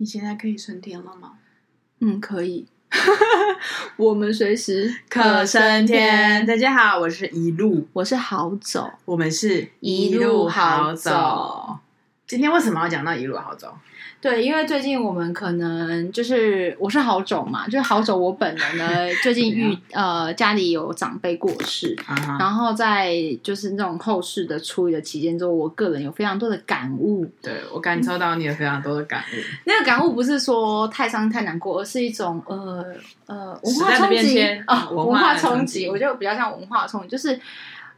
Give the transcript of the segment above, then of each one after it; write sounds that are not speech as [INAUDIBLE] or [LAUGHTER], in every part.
你现在可以升天了吗？嗯，可以。[LAUGHS] 我们随时可升天。大家好，我是一路，我是好走，我们是一路好走。今天为什么要讲到一路好走？对，因为最近我们可能就是我是好走嘛，就是好走。我本人呢，[LAUGHS] 最近遇呃家里有长辈过世，然后在就是那种后事的处理的期间中，我个人有非常多的感悟。对，我感受到你有非常多的感悟。嗯、那个感悟不是说太伤太难过，而是一种呃呃文化冲击啊，文化冲击。我觉得比较像文化冲击，就是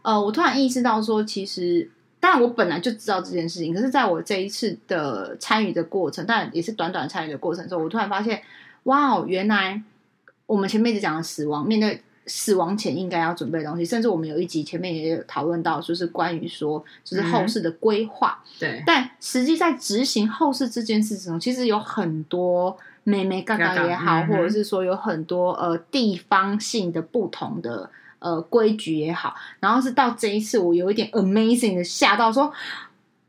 呃，我突然意识到说，其实。当然，我本来就知道这件事情，可是在我这一次的参与的过程，当然也是短短参与的过程中，我突然发现，哇哦，原来我们前面一直讲的死亡，面对死亡前应该要准备的东西，甚至我们有一集前面也有讨论到，就是关于说，就是后事的规划。嗯、对，但实际在执行后事这件事情中，其实有很多眉眉刚刚也好，嗯、或者是说有很多呃地方性的不同的。呃，规矩也好，然后是到这一次，我有一点 amazing 的吓到说。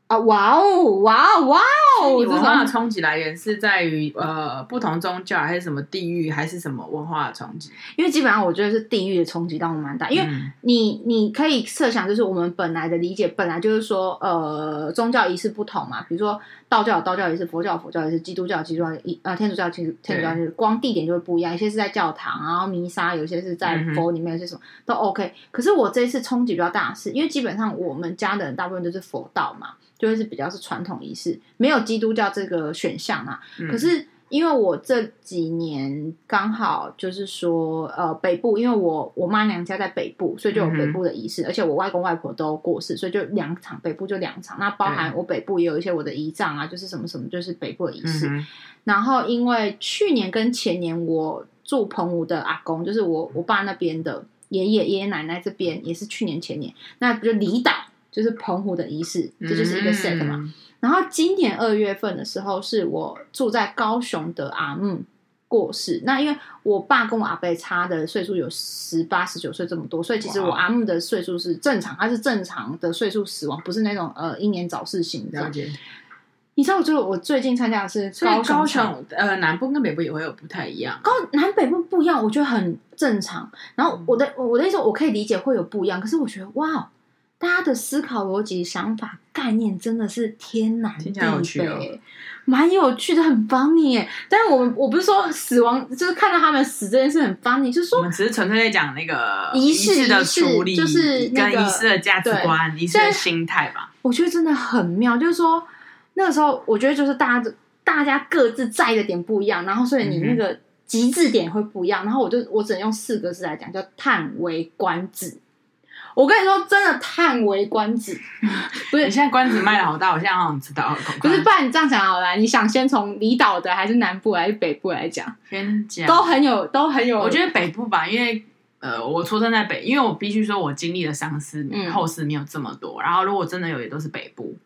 啊！哇哦！哇哦！哇哦！文化的冲击来源是在于呃不同宗教，还是什么地域，还是什么文化的冲击？因为基本上我觉得是地域的冲击，倒蛮大。因为你你可以设想，就是我们本来的理解，本来就是说呃宗教仪式不同嘛。比如说道教有道教仪式，佛教有佛教仪式，基督教基督教仪呃天主教其实天主教就是光地点就会不一样，有些是在教堂，然后弥撒，有些是在佛里面，有些什么都 OK。可是我这一次冲击比较大的是，因为基本上我们家的人大部分都是佛道嘛。就会是比较是传统仪式，没有基督教这个选项啊。嗯、可是因为我这几年刚好就是说，呃，北部，因为我我妈娘家在北部，所以就有北部的仪式，嗯、而且我外公外婆都过世，所以就两场北部就两场。那包含我北部也有一些我的姨丈啊，就是什么什么，就是北部的仪式。嗯、然后因为去年跟前年我住澎湖的阿公，就是我我爸那边的爷爷爷爷奶奶这边也是去年前年，那不就离岛。就是澎湖的仪式，这就是一个 set 嘛。嗯、然后今年二月份的时候，是我住在高雄的阿木过世。那因为我爸跟我阿伯差的岁数有十八、十九岁这么多，所以其实我阿木的岁数是正常，他是正常的岁数死亡，不是那种呃英年早逝型的。你知道，就我最近参加的是高雄，高雄呃南部跟北部也会有不太一样。高南北部不一样，我觉得很正常。然后我的我的意思，我可以理解会有不一样，可是我觉得哇。大家的思考逻辑、想法、概念真的是天南地北，蛮有，有趣的，很 funny 耶。但是我们我不是说死亡，就是看到他们死这件事很 funny，就是说我们只是纯粹在讲那个仪式的处理，就是跟仪式的价值观、仪式的心态吧。我觉得真的很妙，就是说那个时候，我觉得就是大家大家各自在意的点不一样，然后所以你那个极致点会不一样。然后我就我只能用四个字来讲，叫叹为观止。我跟你说，真的叹为观止。[LAUGHS] 不是，你现在关子卖的好大，我现在好想知道。不是，不然你这样讲好了，你想先从离岛的，还是南部，还是北部来讲？先讲，都很有，都很有。我觉得北部吧，因为呃，我出生在北，因为我必须说我经历的丧事后事没有这么多。嗯、然后，如果真的有，也都是北部。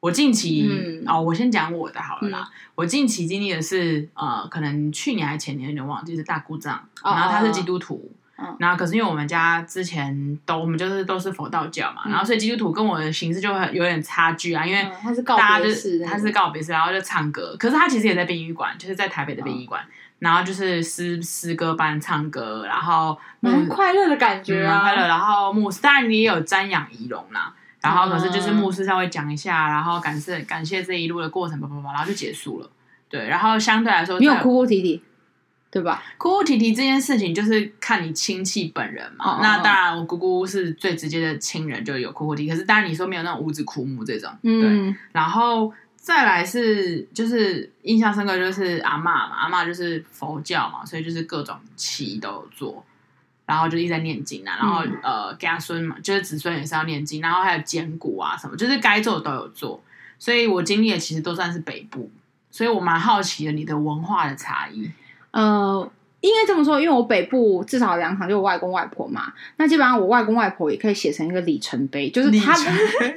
我近期、嗯、哦，我先讲我的好了啦。嗯、我近期经历的是呃，可能去年还是前年有点忘记，是大姑丈，哦、然后他是基督徒。然后，可是因为我们家之前都我们就是都是佛道教嘛，嗯、然后所以基督徒跟我的形式就很有点差距啊，因为他是告别式，他是告别式，然后就唱歌。可是他其实也在殡仪馆，就是在台北的殡仪馆，哦、然后就是诗诗歌班唱歌，然后蛮快乐的感觉啊，嗯、快乐。然后牧师当然你也有瞻仰仪容啦，然后可是就是牧师稍微讲一下，然后感谢感谢这一路的过程，叭叭叭，然后就结束了。对，然后相对来说，你有哭哭啼啼。对吧？哭哭啼啼这件事情，就是看你亲戚本人嘛。哦哦哦，那当然，我姑姑是最直接的亲人，就有哭哭啼。可是当然，你说没有那种五子哭墓这种，嗯、对。然后再来是，就是印象深刻，就是阿妈嘛，阿妈就是佛教嘛，所以就是各种祈都有做，然后就一直在念经啊。然后、嗯、呃，家孙嘛，就是子孙也是要念经，然后还有捡骨啊什么，就是该做的都有做。所以我经历的其实都算是北部，所以我蛮好奇的，你的文化的差异。呃，应该这么说，因为我北部至少两场就有外公外婆嘛，那基本上我外公外婆也可以写成一个里程碑，就是他们，[LAUGHS]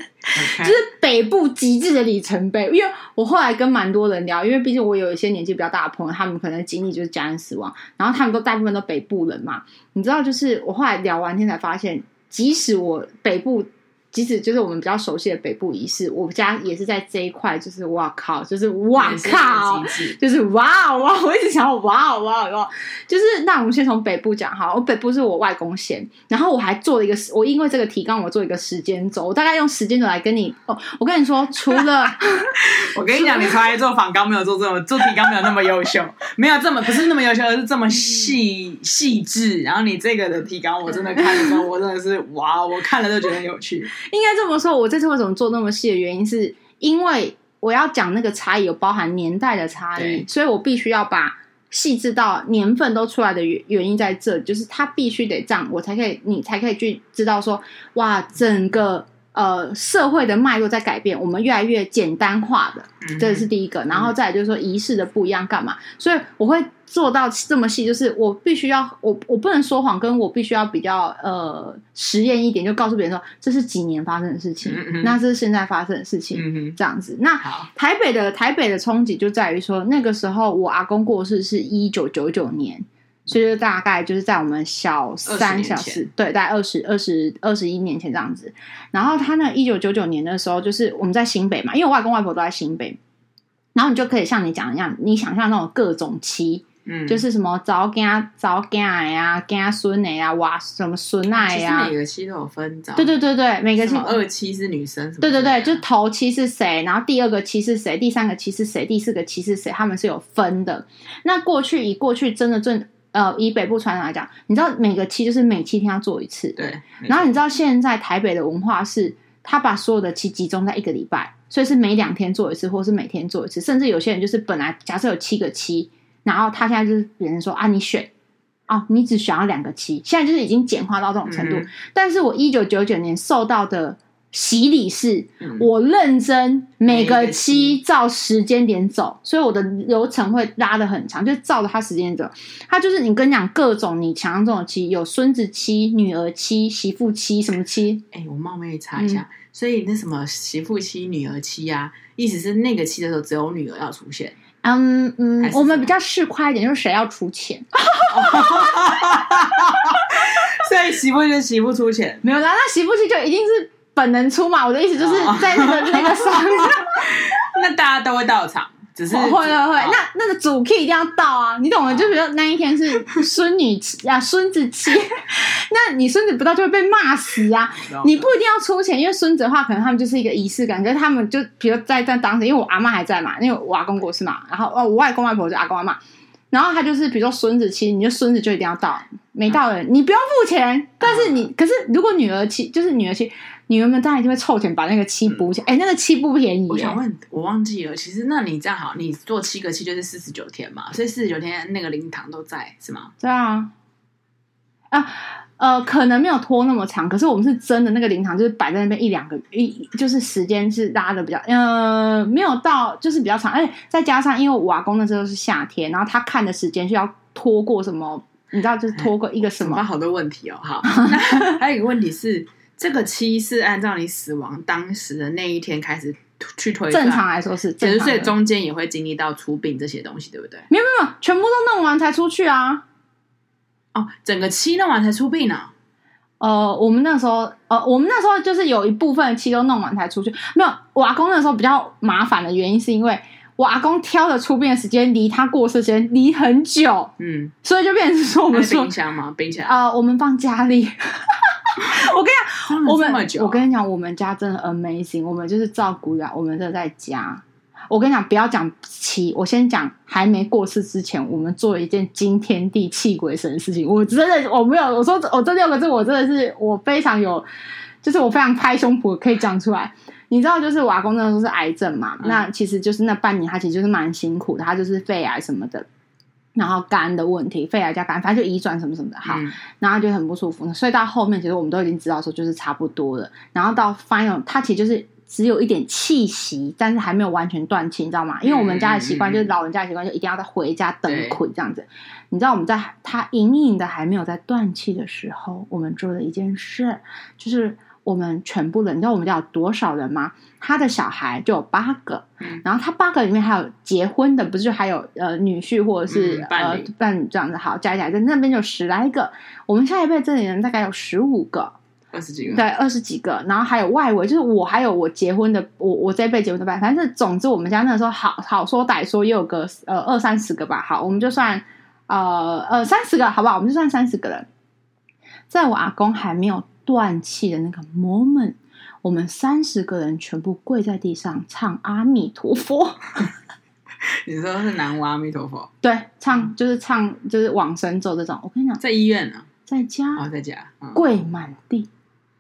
就是北部极致的里程碑。因为我后来跟蛮多人聊，因为毕竟我有一些年纪比较大的朋友，他们可能经历就是家人死亡，然后他们都大部分都北部人嘛，你知道，就是我后来聊完天才发现，即使我北部即使就是我们比较熟悉的北部仪式，我们家也是在这一块，就是哇靠，就是哇靠，就是哇哇，我一直想哇哇哇，就是那我们先从北部讲哈，我北部是我外公先，然后我还做了一个，我因为这个提纲我做一个时间轴，我大概用时间轴来跟你哦，我跟你说，除了 [LAUGHS] 我跟你讲，你从来做访纲没有做这种做提纲没有那么优秀，没有这么不是那么优秀，而是这么细细致，然后你这个的提纲我真的看的时候，我真的是哇，我看了都觉得很有趣。应该这么说，我这次为什么做那么细的原因，是因为我要讲那个差异有包含年代的差异，所以我必须要把细致到年份都出来的原原因在这，就是它必须得这样，我才可以，你才可以去知道说，哇，整个。呃，社会的脉络在改变，我们越来越简单化的，嗯、这是第一个。然后再来就是说仪式的不一样干嘛？所以我会做到这么细，就是我必须要，我我不能说谎，跟我必须要比较呃实验一点，就告诉别人说这是几年发生的事情，嗯、那这是现在发生的事情，嗯、这样子。那台北的台北的冲击就在于说，那个时候我阿公过世是一九九九年。所以就大概就是在我们小三、小四，对，大概二十二十二十一年前这样子。然后他那一九九九年的时候，就是我们在新北嘛，因为我外公外婆都在新北。然后你就可以像你讲一样，你想象那种各种妻，嗯，就是什么早嫁早嫁呀、嫁孙哎呀、哇什么孙爱呀，每个期都有分。对对对对，每个期二期是女生，对对对，就头期是谁，然后第二个期是谁，第三个期是谁，第四个期是谁，他们是有分的。那过去以过去真的正。呃，以北部传统来讲，你知道每个七就是每七天要做一次。对。然后你知道现在台北的文化是，他把所有的七集中在一个礼拜，所以是每两天做一次，或是每天做一次。甚至有些人就是本来假设有七个七，然后他现在就是别人说啊，你选啊，你只选要两个七，现在就是已经简化到这种程度。嗯、但是我一九九九年受到的。洗礼是，我认真每个期照时间点走，所以我的流程会拉的很长，就照着他时间走。他就是你跟你讲各种你想象中的七，有孙子期、女儿期、媳妇期什么期？哎、欸，我冒昧查一下，嗯、所以那什么媳妇期、女儿期啊，意思是那个期的时候只有女儿要出现。嗯嗯，我们比较市侩一点，就是谁要出钱？[LAUGHS] 所以媳妇就媳妇出钱，没有啦，那媳妇期就一定是。本能出嘛，我的意思就是在那个、oh. 那个上面，[LAUGHS] 那大家都会到场，只是、oh, 会会会，哦、那那个主 key 一定要到啊，你懂的。Oh. 就比如那一天是孙女啊，孙子期，[LAUGHS] 那你孙子不到就会被骂死啊。Oh. 你不一定要出钱，因为孙子的话，可能他们就是一个仪式感，可是他们就比如在在当时，因为我阿妈还在嘛，因为我阿公过世嘛，然后哦，我外公外婆就阿公阿妈，然后他就是比如说孙子期，你就孙子就一定要到，没到的、oh. 你不用付钱，但是你、oh. 可是如果女儿期就是女儿七。女人们当然就会凑钱把那个漆补起来。哎、嗯，那个漆不便宜。我想问，我忘记了。其实，那你这样好，你做七个七就是四十九天嘛？所以四十九天那个灵堂都在是吗？对啊。啊，呃，可能没有拖那么长，可是我们是真的那个灵堂就是摆在那边一两个一，就是时间是拉的比较，呃，没有到就是比较长。而且再加上，因为我阿公那时候是夏天，然后他看的时间就要拖过什么？你知道，就是拖过一个什么？好多问题哦。好，[LAUGHS] 还有一个问题是。这个七是按照你死亡当时的那一天开始去推算，正常来说是，正所以中间也会经历到出殡这些东西，对不对？没有没有，全部都弄完才出去啊！哦，整个七弄完才出殡呢？呃，我们那时候，呃，我们那时候就是有一部分的七都弄完才出去。没有，我阿公那时候比较麻烦的原因是因为我阿公挑的出殡的时间离他过世时间离很久，嗯，所以就变成说我们说冰箱吗？冰箱啊、呃，我们放家里。[LAUGHS] 我跟你讲，我们我跟你讲，我们家真的 amazing。我们就是照顾呀，我们真的在家。我跟你讲，不要讲七，我先讲还没过世之前，我们做了一件惊天地泣鬼神的事情。我真的我没有，我说我这六个字，我真的是我非常有，就是我非常拍胸脯可以讲出来。你知道，就是我阿公那时候是癌症嘛，嗯、那其实就是那半年，他其实就是蛮辛苦的，他就是肺癌什么的。然后肝的问题，肺癌加肝，反正就遗传什么什么的，好，嗯、然后就很不舒服。所以到后面，其实我们都已经知道说，就是差不多了。然后到 final，他其实就是只有一点气息，但是还没有完全断气，你知道吗？因为我们家的习惯，就是老人家的习惯，就一定要在回家等鬼这样子。你知道我们在他隐隐的还没有在断气的时候，我们做了一件事，就是。我们全部人，你知道我们家有多少人吗？他的小孩就有八个，嗯、然后他八个里面还有结婚的，不是还有呃女婿或者是、嗯、伴侣、呃伴侣这样子，好加起来在那边就十来个。我们下一辈这里人大概有十五个，二十几个，对，二十几个，然后还有外围，就是我还有我结婚的，我我这一辈结婚的伴，反正总之我们家那时候好好说歹说也有个呃二三十个吧，好，我们就算呃呃三十个，好不好？我们就算三十个人，在我阿公还没有断气的那个 moment，我们三十个人全部跪在地上唱阿弥陀佛。[LAUGHS] 你说是南无阿弥陀佛？对，唱就是唱就是往生咒这种。我跟你讲，在医院呢、啊，在家哦，在家，嗯、跪满地。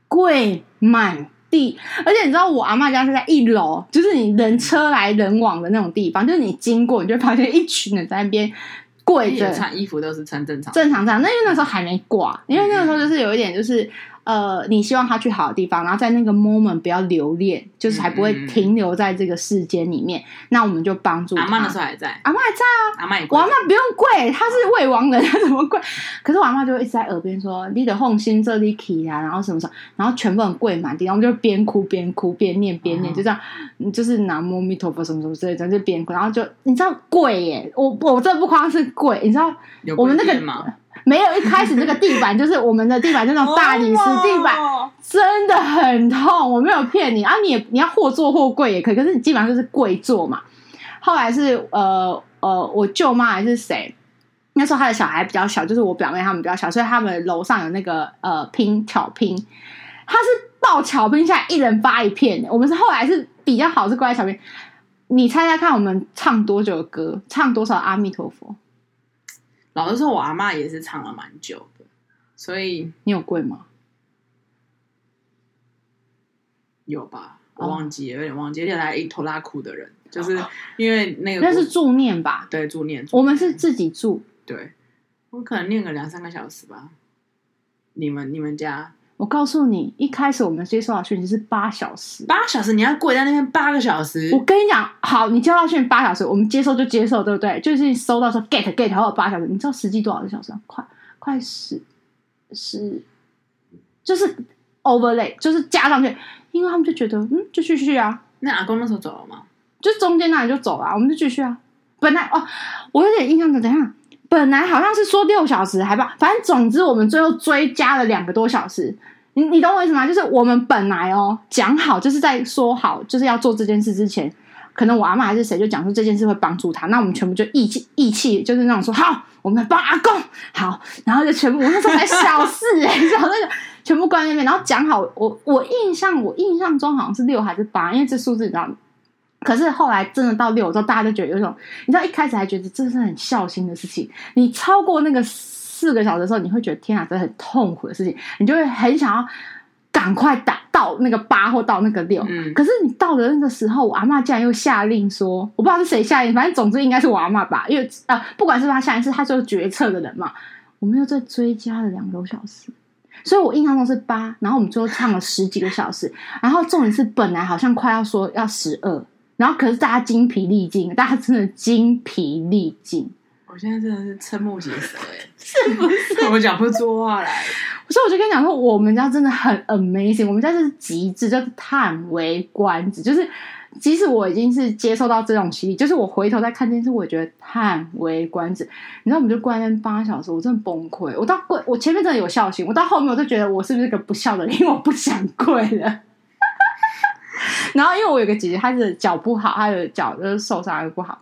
跪满地，而且你知道我阿嬷家是在一楼，就是你人车来人往的那种地方，就是你经过，你就会发现一群人在那边跪着，穿衣服都是穿正常正常这样。那因为那时候还没挂，因为那个时候就是有一点就是。呃，你希望他去好的地方，然后在那个 moment 不要留恋，就是还不会停留在这个世间里面。嗯、那我们就帮助他。阿嬷那时候还在，阿嬷还在啊。阿嬷也，我阿嬷不用跪，他是未亡人，他怎么跪？可是我阿嬷就会一直在耳边说：“你的红心这里起啊，然后什么什么，然后全部人跪满地，然后我们就边哭边哭边念边念，就这样，就是南无阿弥陀佛什么什么之类的，就边哭，然后就你知道跪耶，我我这不夸张是跪，你知道我们那个。没有一开始那个地板就是我们的地板，那种大理石地板，真的很痛。我没有骗你啊，你也你要或坐或跪也可以，可是你基本上就是跪坐嘛。后来是呃呃，我舅妈还是谁？那时候他的小孩比较小，就是我表妹他们比较小，所以他们楼上有那个呃拼巧拼，他是抱巧拼下来，一人发一片。我们是后来是比较好，是跪在巧拼。你猜猜看，我们唱多久的歌？唱多少阿弥陀佛？老实说，我阿妈也是唱了蛮久的，所以你有跪吗？有吧，我忘记了，有点忘记。原来一头拉哭的人，就是因为那个那是助念吧？对，助念。我们是自己住。对，我可能念个两三个小时吧。你们你们家？我告诉你，一开始我们接受到训练是八小时，八小时你要跪在那边八个小时。我跟你讲，好，你接到训练八小时，我们接受就接受，对不对？就是你收到说 get get 还有八小时，你知道实际多少个小时？快快十十，就是 overlay，就是加上去，因为他们就觉得嗯，就继续啊。那阿公那时候走了吗？就中间那里就走了，我们就继续啊。本来哦，我有点印象的，等一下。本来好像是说六小时，还不，反正总之我们最后追加了两个多小时。你你懂我意思吗？就是我们本来哦讲好，就是在说好就是要做这件事之前，可能我阿妈还是谁就讲说这件事会帮助他，那我们全部就义气义气，就是那种说好，我们帮阿公好，然后就全部我那时候还小事哎、欸，然后那个全部关在那边，然后讲好，我我印象我印象中好像是六还是八，因为这数字你知道。可是后来真的到六之后，大家都觉得有种，你知道一开始还觉得这是很孝心的事情，你超过那个四个小时的时候，你会觉得天啊，这是很痛苦的事情，你就会很想要赶快打到那个八或到那个六。嗯。可是你到了那个时候，我阿嬷竟然又下令说，我不知道是谁下令，反正总之应该是我阿嬷吧，因为啊、呃，不管是他下令，是他做决策的人嘛。我们又再追加了两个多小时，所以我印象中是八，然后我们最后唱了十几个小时，然后重点是本来好像快要说要十二。然后可是大家精疲力尽，大家真的精疲力尽。我现在真的是瞠目结舌，哎，是不是？[LAUGHS] 我讲不出话来。[LAUGHS] 所以我就跟你讲说，我们家真的很 amazing，我们家就是极致，就是叹为观止。就是即使我已经是接受到这种洗礼，就是我回头再看电视，我也觉得叹为观止。你知道，我们就关了八小时，我真的崩溃。我到跪，我前面真的有孝心，我到后面我就觉得我是不是个不孝的人，因为我不想跪了。[LAUGHS] 然后，因为我有个姐姐，她的脚不好，她的脚就是受伤又不好，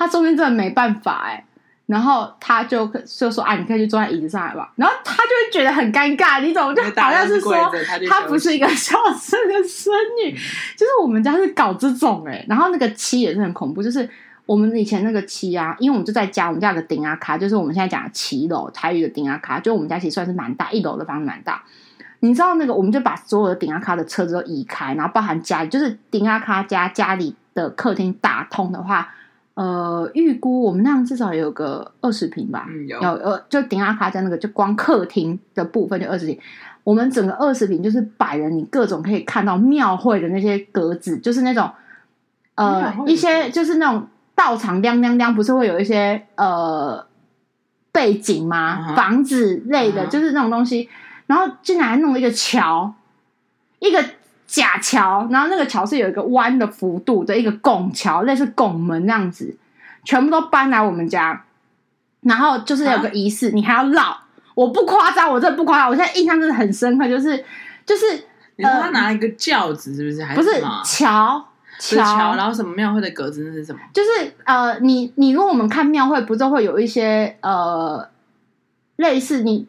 她中间真的没办法哎。然后他就就说：“啊，你可以去坐在椅子上来吧。”然后他就会觉得很尴尬，你懂？就好像是说他不是一个孝顺的孙女，[LAUGHS] 就是我们家是搞这种哎。然后那个漆也是很恐怖，就是我们以前那个漆啊，因为我们就在家，我们家有个顶啊卡，就是我们现在讲的七楼，台语的顶啊卡，就我们家其实算是蛮大，一楼的房子蛮大。你知道那个，我们就把所有的顶阿卡的车子都移开，然后包含家里，就是顶阿卡家家里的客厅打通的话，呃，预估我们那样至少有个二十平吧，嗯、有，有呃，就顶阿卡在那个，就光客厅的部分就二十平。我们整个二十平就是摆了你各种可以看到庙会的那些格子，就是那种呃一些就是那种道场亮亮亮，不是会有一些呃背景吗？Uh -huh. 房子类的，uh -huh. 就是那种东西。然后竟然还弄了一个桥，一个假桥，然后那个桥是有一个弯的幅度的一个拱桥，类似拱门那样子，全部都搬来我们家，然后就是有个仪式，你还要绕。我不夸张，我真的不夸张，我现在印象真的很深刻，就是就是，你说他拿一个轿子，是不是？还是不是桥桥，然后什么庙会的格子那是什么？就是呃，你你如果我们看庙会，不是会有一些呃类似你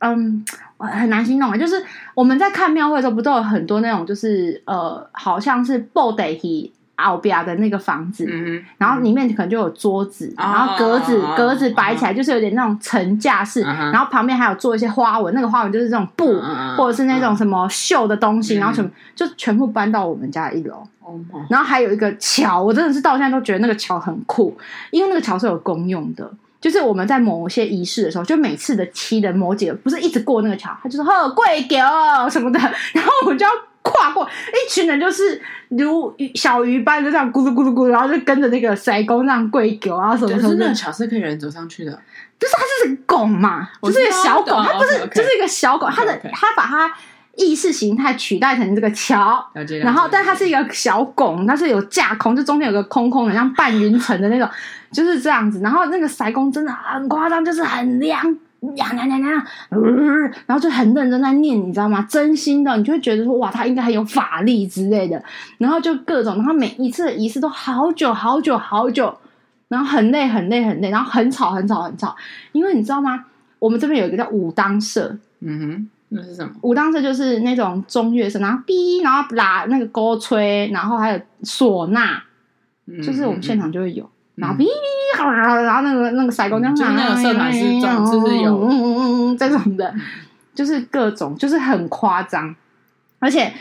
嗯。很难形容啊，就是我们在看庙会的时候，不都有很多那种，就是呃，好像是布袋戏后边的那个房子，嗯、然后里面可能就有桌子，嗯、然后格子、哦、格子摆起来，就是有点那种层架式，嗯、然后旁边还有做一些花纹，那个花纹就是这种布、嗯、或者是那种什么绣的东西，嗯、然后什么就全部搬到我们家一楼，嗯、然后还有一个桥，我真的是到现在都觉得那个桥很酷，因为那个桥是有公用的。就是我们在某些仪式的时候，就每次的七的某几个不是一直过那个桥，他就说“呵，跪狗”什么的，然后我们就要跨过一群人，就是如小鱼般就这样咕噜咕噜咕噜，然后就跟着那个塞公这样跪狗啊什么什么的。就是那个桥是可以人走上去的，就是它就是个拱嘛，就是一个小拱，它不是就是一个小拱，它的它把它。意识形态取代成这个桥，然后但它是一个小拱，它是有架空，就中间有个空空的，像半云层的那种，就是这样子。然后那个塞公真的很夸张，就是很亮，亮亮亮亮，然后就很认真在念，你知道吗？真心的，你就会觉得说哇，他应该很有法力之类的。然后就各种，然后每一次的仪式都好久好久好久，然后很累很累很累，然后很吵很吵很吵，因为你知道吗？我们这边有一个叫武当社，嗯哼。那是什么？武当社就是那种中乐声，然后哔，然后拉那个钩吹，然后还有唢呐，嗯、就是我们现场就会有，嗯、然后哔哔哔，然后那个那个塞公这样，就那个社团是这样，就是有嗯嗯嗯这种的，就是各种，就是很夸张，而且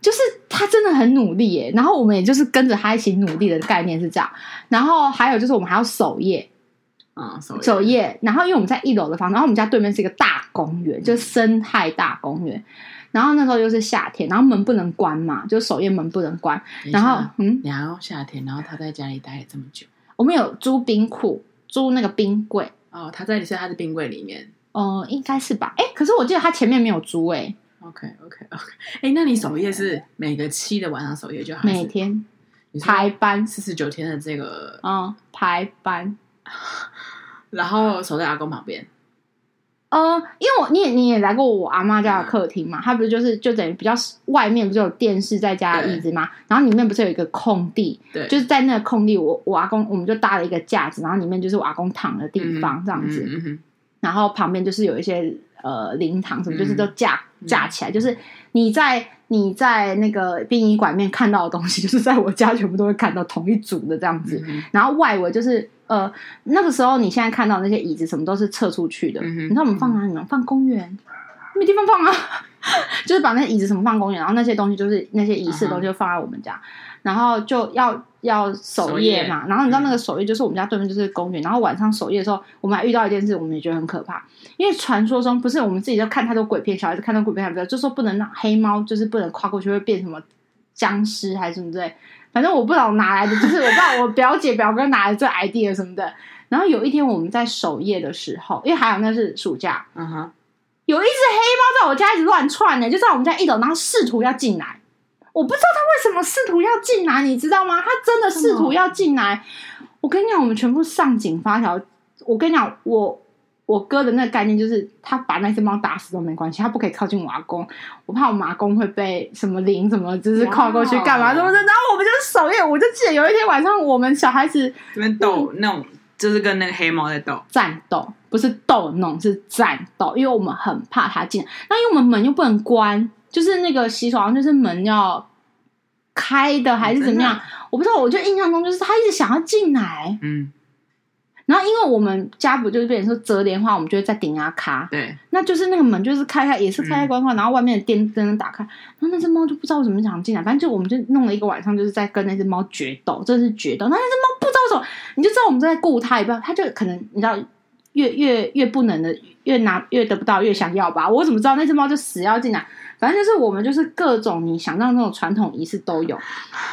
就是他真的很努力耶，然后我们也就是跟着他一起努力的概念是这样，然后还有就是我们还要守夜。嗯、夜，然后因为我们在一楼的房，然后我们家对面是一个大公园，就是生态大公园。然后那时候又是夏天，然后门不能关嘛，就守夜门不能关。然后，嗯，然后夏天，然后他在家里待了这么久。我们有租冰库，租那个冰柜。哦，他在是他的冰柜里面。哦、呃，应该是吧？哎，可是我记得他前面没有租哎。OK，OK，OK。哎，那你守夜是每个七的晚上守夜就好？每天排班四十九天的这个，嗯，排班。[LAUGHS] 然后守在阿公旁边，呃，因为我你也你也来过我阿妈家的客厅嘛，他、嗯、不是就是就等于比较外面不是有电视再加椅子嘛，然后里面不是有一个空地，对，就是在那个空地，我我阿公我们就搭了一个架子，然后里面就是我阿公躺的地方、嗯、这样子，嗯嗯、然后旁边就是有一些呃灵堂什么，就是都架、嗯、架起来，就是你在你在那个殡仪馆面看到的东西，就是在我家全部都会看到同一组的这样子，嗯、然后外围就是。呃，那个时候你现在看到那些椅子什么都是撤出去的，嗯、你知道我们放哪里吗？放公园，没地方放啊，[LAUGHS] 就是把那些椅子什么放公园，然后那些东西就是那些仪式的东西就放在我们家，嗯、然后就要要守夜嘛。夜然后你知道那个守夜就是我们家对面就是公园，嗯、然后晚上守夜的时候，我们还遇到一件事，我们也觉得很可怕，因为传说中不是我们自己就看太多鬼片，小孩子看到鬼片还不知道，就说不能让黑猫就是不能跨过去会变什么僵尸还是什么之类。反正我不知道哪来的，就是我不知道我表姐表哥拿来这 idea 什么的。然后有一天我们在守夜的时候，因为还有那是暑假，嗯哼，有一只黑猫在我家一直乱窜呢，就在我们家一楼，然后试图要进来。我不知道它为什么试图要进来，你知道吗？它真的试图要进来。我跟你讲，我们全部上紧发条。我跟你讲，我。我哥的那个概念就是，他把那只猫打死都没关系，他不可以靠近我阿公，我怕我阿公会被什么灵什么，就是跨过去干嘛什么的。然后我们就是守夜，我就记得有一天晚上，我们小孩子这边斗那种，就是跟那个黑猫在斗战斗，不是斗那种，是战斗，因为我们很怕它进来。那因为我们门又不能关，就是那个洗手房就是门要开的还是怎么样，我不知道。我就印象中就是他一直想要进来，嗯。然后，因为我们家不就是变成说折莲花，我们就会在顶啊卡。对，那就是那个门就是开开，也是开开关关，嗯、然后外面的电灯打开，然后那只猫就不知道为什么想进来，反正就我们就弄了一个晚上，就是在跟那只猫决斗，真的是决斗。那那只猫不知道为什么，你就知道我们在顾它，也不知道它就可能你知道越越越不能的，越拿越得不到，越想要吧？我怎么知道那只猫就死要进来？反正就是我们就是各种你想让那种传统仪式都有，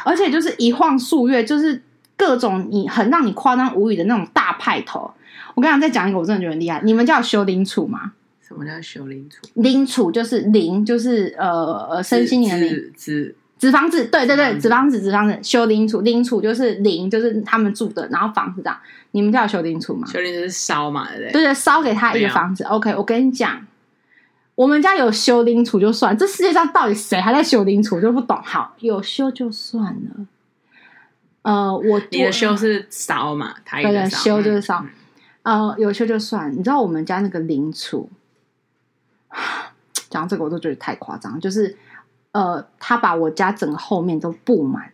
而且就是一晃数月就是。各种你很让你夸张无语的那种大派头，我刚刚再讲一个，我真的觉得很厉害。你们叫修灵处吗？什么叫修灵处？灵处就是灵，就是呃呃身心灵的灵，子纸房子，对对对，脂房子，脂房子，修灵厝，灵厝就是灵，就是他们住的，然后房子这样。你们叫修灵厝吗？修灵就是烧嘛，对不对？对对，烧给他一个房子。OK，我跟你讲，我们家有修灵厝就算，这世界上到底谁还在修灵厝就不懂。好，有修就算了。呃，我你的修是烧嘛，他对对，修就是烧。呃，有修就算，你知道我们家那个灵厨，[SIGHS] 讲这个我都觉得太夸张，就是。呃，他把我家整个后面都布满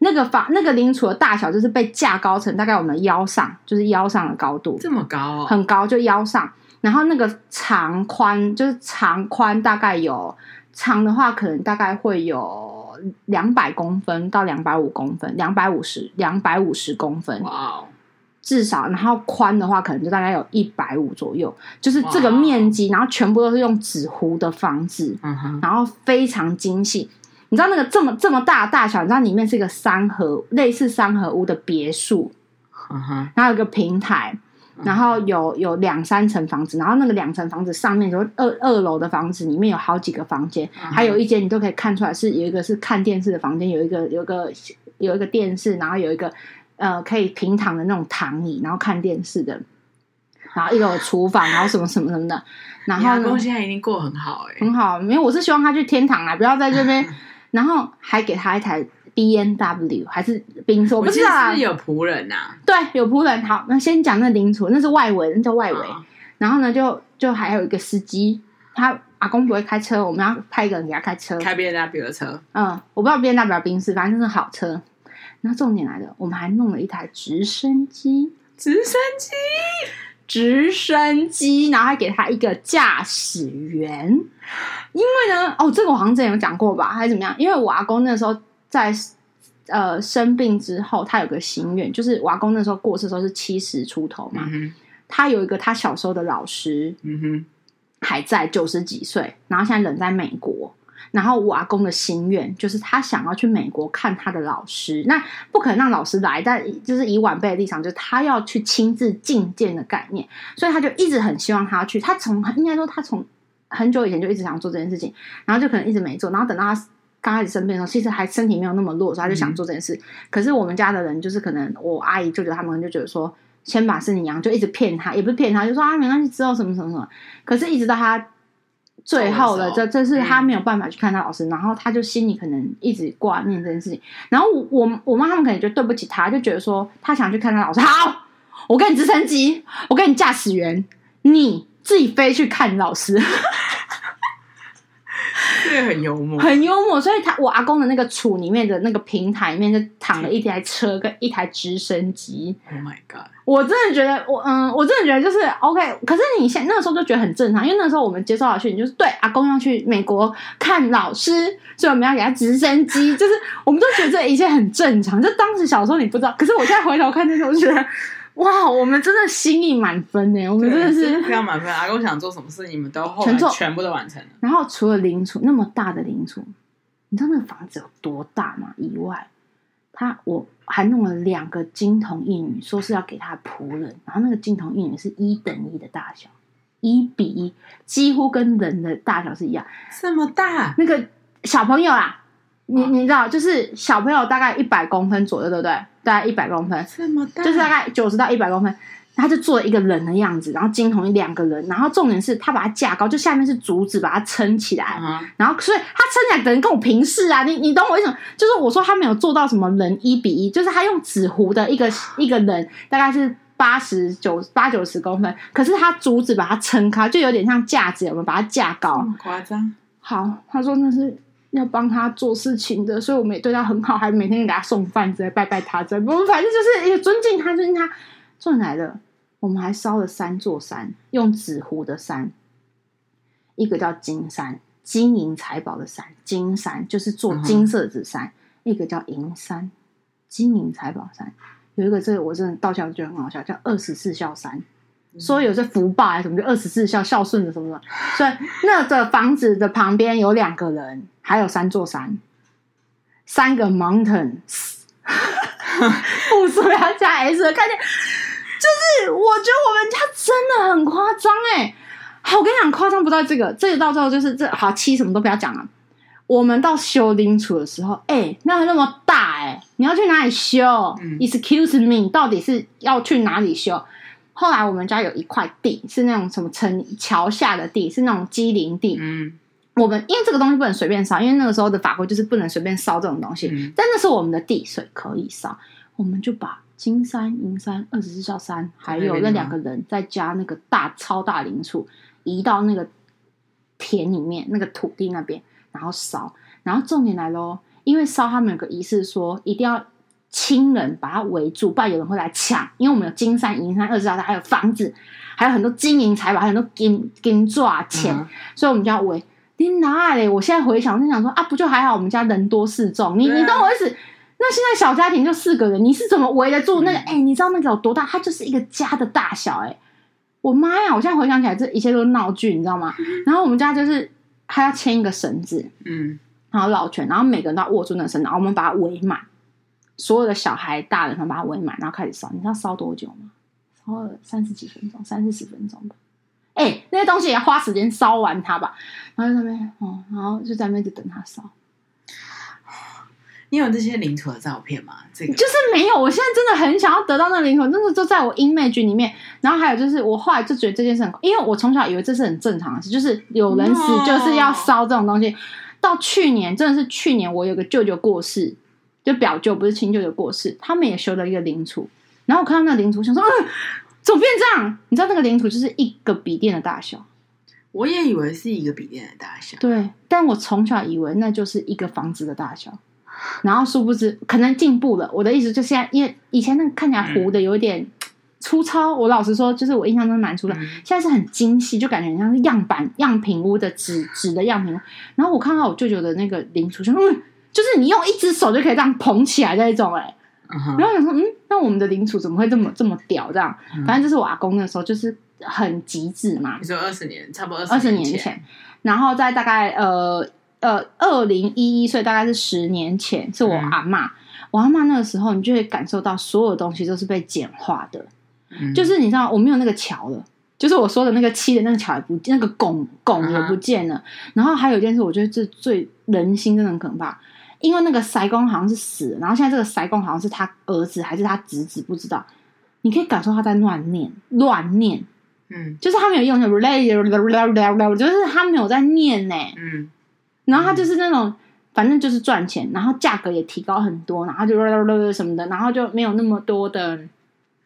那个房，那个灵厨的大小就是被架高成大概我们腰上，就是腰上的高度，这么高哦，很高，就腰上。然后那个长宽就是长宽大概有长的话，可能大概会有两百公分到两百五公分，两百五十两百五十公分。至少，然后宽的话，可能就大概有一百五左右，就是这个面积，然后全部都是用纸糊的房子，然后非常精细。你知道那个这么这么大的大小，你知道里面是一个三合类似三合屋的别墅，然后有个平台，然后有有两三层房子，然后那个两层房子上面就二二楼的房子里面有好几个房间，还有一间你都可以看出来是有一个是看电视的房间，有一个有一个有一个电视，然后有一个。呃，可以平躺的那种躺椅，然后看电视的，然后一楼厨房，然后什么什么什么的。然后呢，公现在已经过很好哎、欸，很好。因为我是希望他去天堂啊，不要在这边。[LAUGHS] 然后还给他一台 B N W 还是宾士，我不知道啊。是有仆人呐、啊？对，有仆人。好，那先讲那灵厝，那是外围，那叫外围。哦、然后呢，就就还有一个司机，他阿公不会开车，我们要派一个人给他开车，开 B N W 的车。嗯，我不知道 B N W 宾士，反正就是好车。那重点来了，我们还弄了一台直升机，直升机，直升机，然后还给他一个驾驶员。因为呢，哦，这个我好像之前有讲过吧，还是怎么样？因为我阿公那时候在呃生病之后，他有个心愿，就是我阿公那时候过世的时候是七十出头嘛，嗯、他有一个他小时候的老师，嗯哼，还在九十几岁，然后现在人在美国。然后我阿公的心愿就是他想要去美国看他的老师，那不可能让老师来，但就是以晚辈的立场，就是他要去亲自觐见的概念，所以他就一直很希望他去。他从应该说他从很久以前就一直想做这件事情，然后就可能一直没做。然后等到他刚开始生病的时候，其实还身体没有那么弱，所以他就想做这件事。嗯、可是我们家的人就是可能我阿姨舅舅他们就觉得说，先把事情养，就一直骗他，也不是骗他，就说啊没关系，之后什么什么什么。可是，一直到他。最后的这这是他没有办法去看他老师，嗯、然后他就心里可能一直挂念这件事情。然后我我我妈他们可能就对不起他，就觉得说他想去看他老师。好，我给你直升机，我给你驾驶员，你自己飞去看老师。这个很幽默，很幽默。所以他我阿公的那个厝里面的那个平台里面就躺了一台车跟一台直升机。Oh my god！我真的觉得我嗯，我真的觉得就是 OK。可是你现那个时候就觉得很正常，因为那个时候我们接受到讯息就是对阿公要去美国看老师，所以我们要给他直升机，就是我们都觉得这一切很正常。就当时小时候你不知道，可是我现在回头看那时候，我觉得。哇，我们真的心意满分呢！我们真的是非常满分。阿公想做什么事，你们都后来全部都完成了。然后除了灵厨那么大的灵厨，你知道那个房子有多大吗？以外，他我还弄了两个金童玉女，说是要给他仆人。然后那个金童玉女是一等一的大小，一比一，几乎跟人的大小是一样。这么大？那个小朋友啊，你你知道，就是小朋友大概一百公分左右，对不对？大概一百公分，这么大，就是大概九十到一百公分，他就做了一个人的样子，然后金童两个人，然后重点是他把它架高，就下面是竹子把它撑起来，嗯、然后所以他撑起来等于跟我平视啊，你你懂我意思吗？就是我说他没有做到什么人一比一，就是他用纸糊的一个一个人，大概是八十九八九十公分，可是他竹子把它撑开，就有点像架子，我们把它架高，夸张。好，他说那是。要帮他做事情的，所以我们也对他很好，还每天给他送饭，之类拜拜他，之类。我们反正就是也尊敬他，尊敬他。赚来了，我们还烧了三座山，用纸糊的山，一个叫金山，金银财宝的山，金山就是做金色的纸山；嗯、一个叫银山，金银财宝山。有一个这个我真的到现在觉得很好笑，叫二十四孝山。说有些福报还是什么，就二十四孝孝顺的什么什么，所以那个房子的旁边有两个人，还有三座山，三个 mountains，复数要加 s 的概念，就是我觉得我们家真的很夸张哎，好，我跟你讲，夸张不到这个，这个到最后就是这好七什么都不要讲了。我们到修灵处的时候，哎、欸，那那么大哎、欸，你要去哪里修、嗯、？Excuse me，到底是要去哪里修？后来我们家有一块地，是那种什么城桥下的地，是那种机灵地。嗯，我们因为这个东西不能随便烧，因为那个时候的法规就是不能随便烧这种东西。嗯、但那是我们的地，所以可以烧。我们就把金山、银山、二十四孝山，还有那两个人，再加那个大超大灵处，移到那个田里面，那个土地那边。然后烧，然后重点来喽，因为烧他们有个仪式说，说一定要亲人把它围住，不然有人会来抢。因为我们有金山、银山、二十四孝山，还有房子，还有很多金银财宝，还有很多金金钻钱，嗯、所以我们就要围。你哪里？我现在回想，我就想说啊，不就还好，我们家人多势众。你、啊、你懂我意思？那现在小家庭就四个人，你是怎么围得住那个？哎、嗯，你知道那个有多大？它就是一个家的大小。哎，我妈呀！我现在回想起来，这一切都是闹剧，你知道吗？[LAUGHS] 然后我们家就是。还要牵一个绳子，嗯，然后绕圈，然后每个人都要握住那个绳，然后我们把它围满，所有的小孩、大人都把它围满，然后开始烧。你知道烧多久吗？烧了三十几分钟，三四十分钟吧。哎、欸，那些东西也要花时间烧完它吧。然后在那边，哦，然后就在那边就等它烧。你有这些灵土的照片吗？这个就是没有。我现在真的很想要得到那个灵土，真的就在我 image 里面。然后还有就是，我后来就觉得这件事很，因为我从小以为这是很正常的事，就是有人死就是要烧这种东西。到去年，真的是去年，我有个舅舅过世，就表舅不是亲舅舅过世，他们也修了一个灵土。然后我看到那个灵土，想说，嗯，怎么变这样？你知道那个领土就是一个笔电的大小，我也以为是一个笔电的大小。对，但我从小以为那就是一个房子的大小。然后殊不知，可能进步了。我的意思就是，现在因为以前那个看起来糊的有点粗糙，我老实说，就是我印象中蛮粗的。现在是很精细，就感觉很像是样板样品屋的纸纸的样品屋。然后我看到我舅舅的那个领土，就嗯，就是你用一只手就可以这样捧起来那种，哎。然后想说，嗯，那我们的领主怎么会这么这么屌？这样，反正就是我阿公那时候就是很极致嘛。你说二十年，差不多二十年前。然后在大概呃。呃，二零一一岁大概是十年前，是我阿妈。嗯、我阿妈那个时候，你就会感受到所有东西都是被简化的，嗯、就是你知道，我没有那个桥了，就是我说的那个漆的那个桥也不，那个拱拱也不见了。嗯、然后还有一件事，我觉得这最人心真的很可怕，因为那个塞公好像是死了，然后现在这个塞公好像是他儿子还是他侄子，不知道。你可以感受他在乱念，乱念，嗯，就是他没有用，就是他没有在念呢，嗯。然后他就是那种，反正就是赚钱，然后价格也提高很多，然后就什么的，然后就没有那么多的。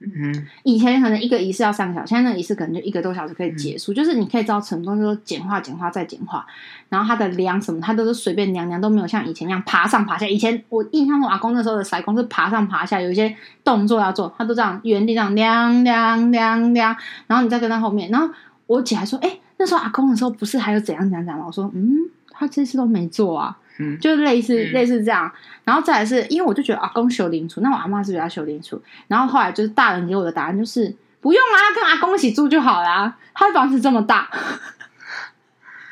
嗯，以前可能一个仪式要三个小时，现在那个仪式可能就一个多小时可以结束。嗯、就是你可以知道成功，就是简化、简化再简化。然后他的量什么，他都是随便量量，都没有像以前那样爬上爬下。以前我印象中，阿公那时候的筛工是爬上爬下，有一些动作要做，他都这样原地这样量量量量。然后你再跟他后面，然后我姐还说：“哎，那时候阿公的时候不是还有怎样怎样讲吗？”我说：“嗯。”他这次都没做啊，嗯，就类似、嗯、类似这样，然后再来是因为我就觉得阿公修灵处，那我阿妈是不是要修灵处？然后后来就是大人给我的答案就是不用啊，跟阿公一起住就好啦。他的房子这么大，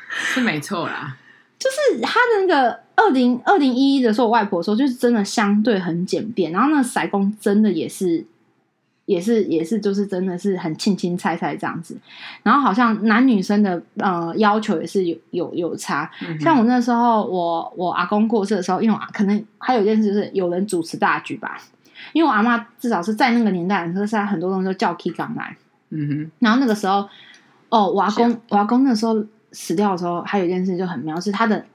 是没错啦。就是他的那个二零二零一一的时候，我外婆说就是真的相对很简便，然后那个塞工真的也是。也是也是，就是真的是很轻轻菜菜这样子，然后好像男女生的呃要求也是有有有差。嗯、像我那时候，我我阿公过世的时候，因为我可能还有一件事就是有人主持大局吧，因为我阿妈至少是在那个年代，说现在很多东西都叫 K 港来。嗯哼。然后那个时候，哦，我阿公是我阿公那时候死掉的时候，还有一件事就很妙，是他的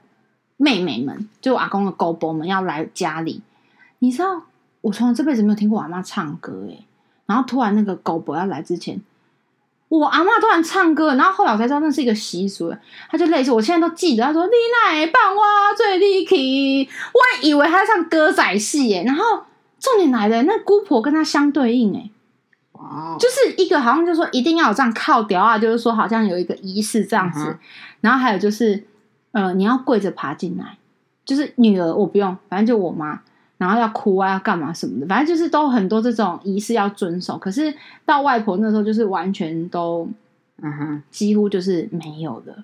妹妹们，就我阿公的姑婆们要来家里。你知道，我从来这辈子没有听过我阿妈唱歌诶、欸然后突然那个狗伯要来之前，我阿嬷突然唱歌，然后后来我才知道那是一个习俗，他就类似我现在都记得，他说你奶伴我最厉害，我还以为他在唱歌仔戏耶，然后重点来了，那姑婆跟他相对应哎，哇，就是一个好像就是说一定要有这样靠调啊，就是说好像有一个仪式这样子，嗯、然后还有就是呃你要跪着爬进来，就是女儿我不用，反正就我妈。然后要哭啊，要干嘛什么的，反正就是都很多这种仪式要遵守。可是到外婆那时候，就是完全都，嗯哼，几乎就是没有了。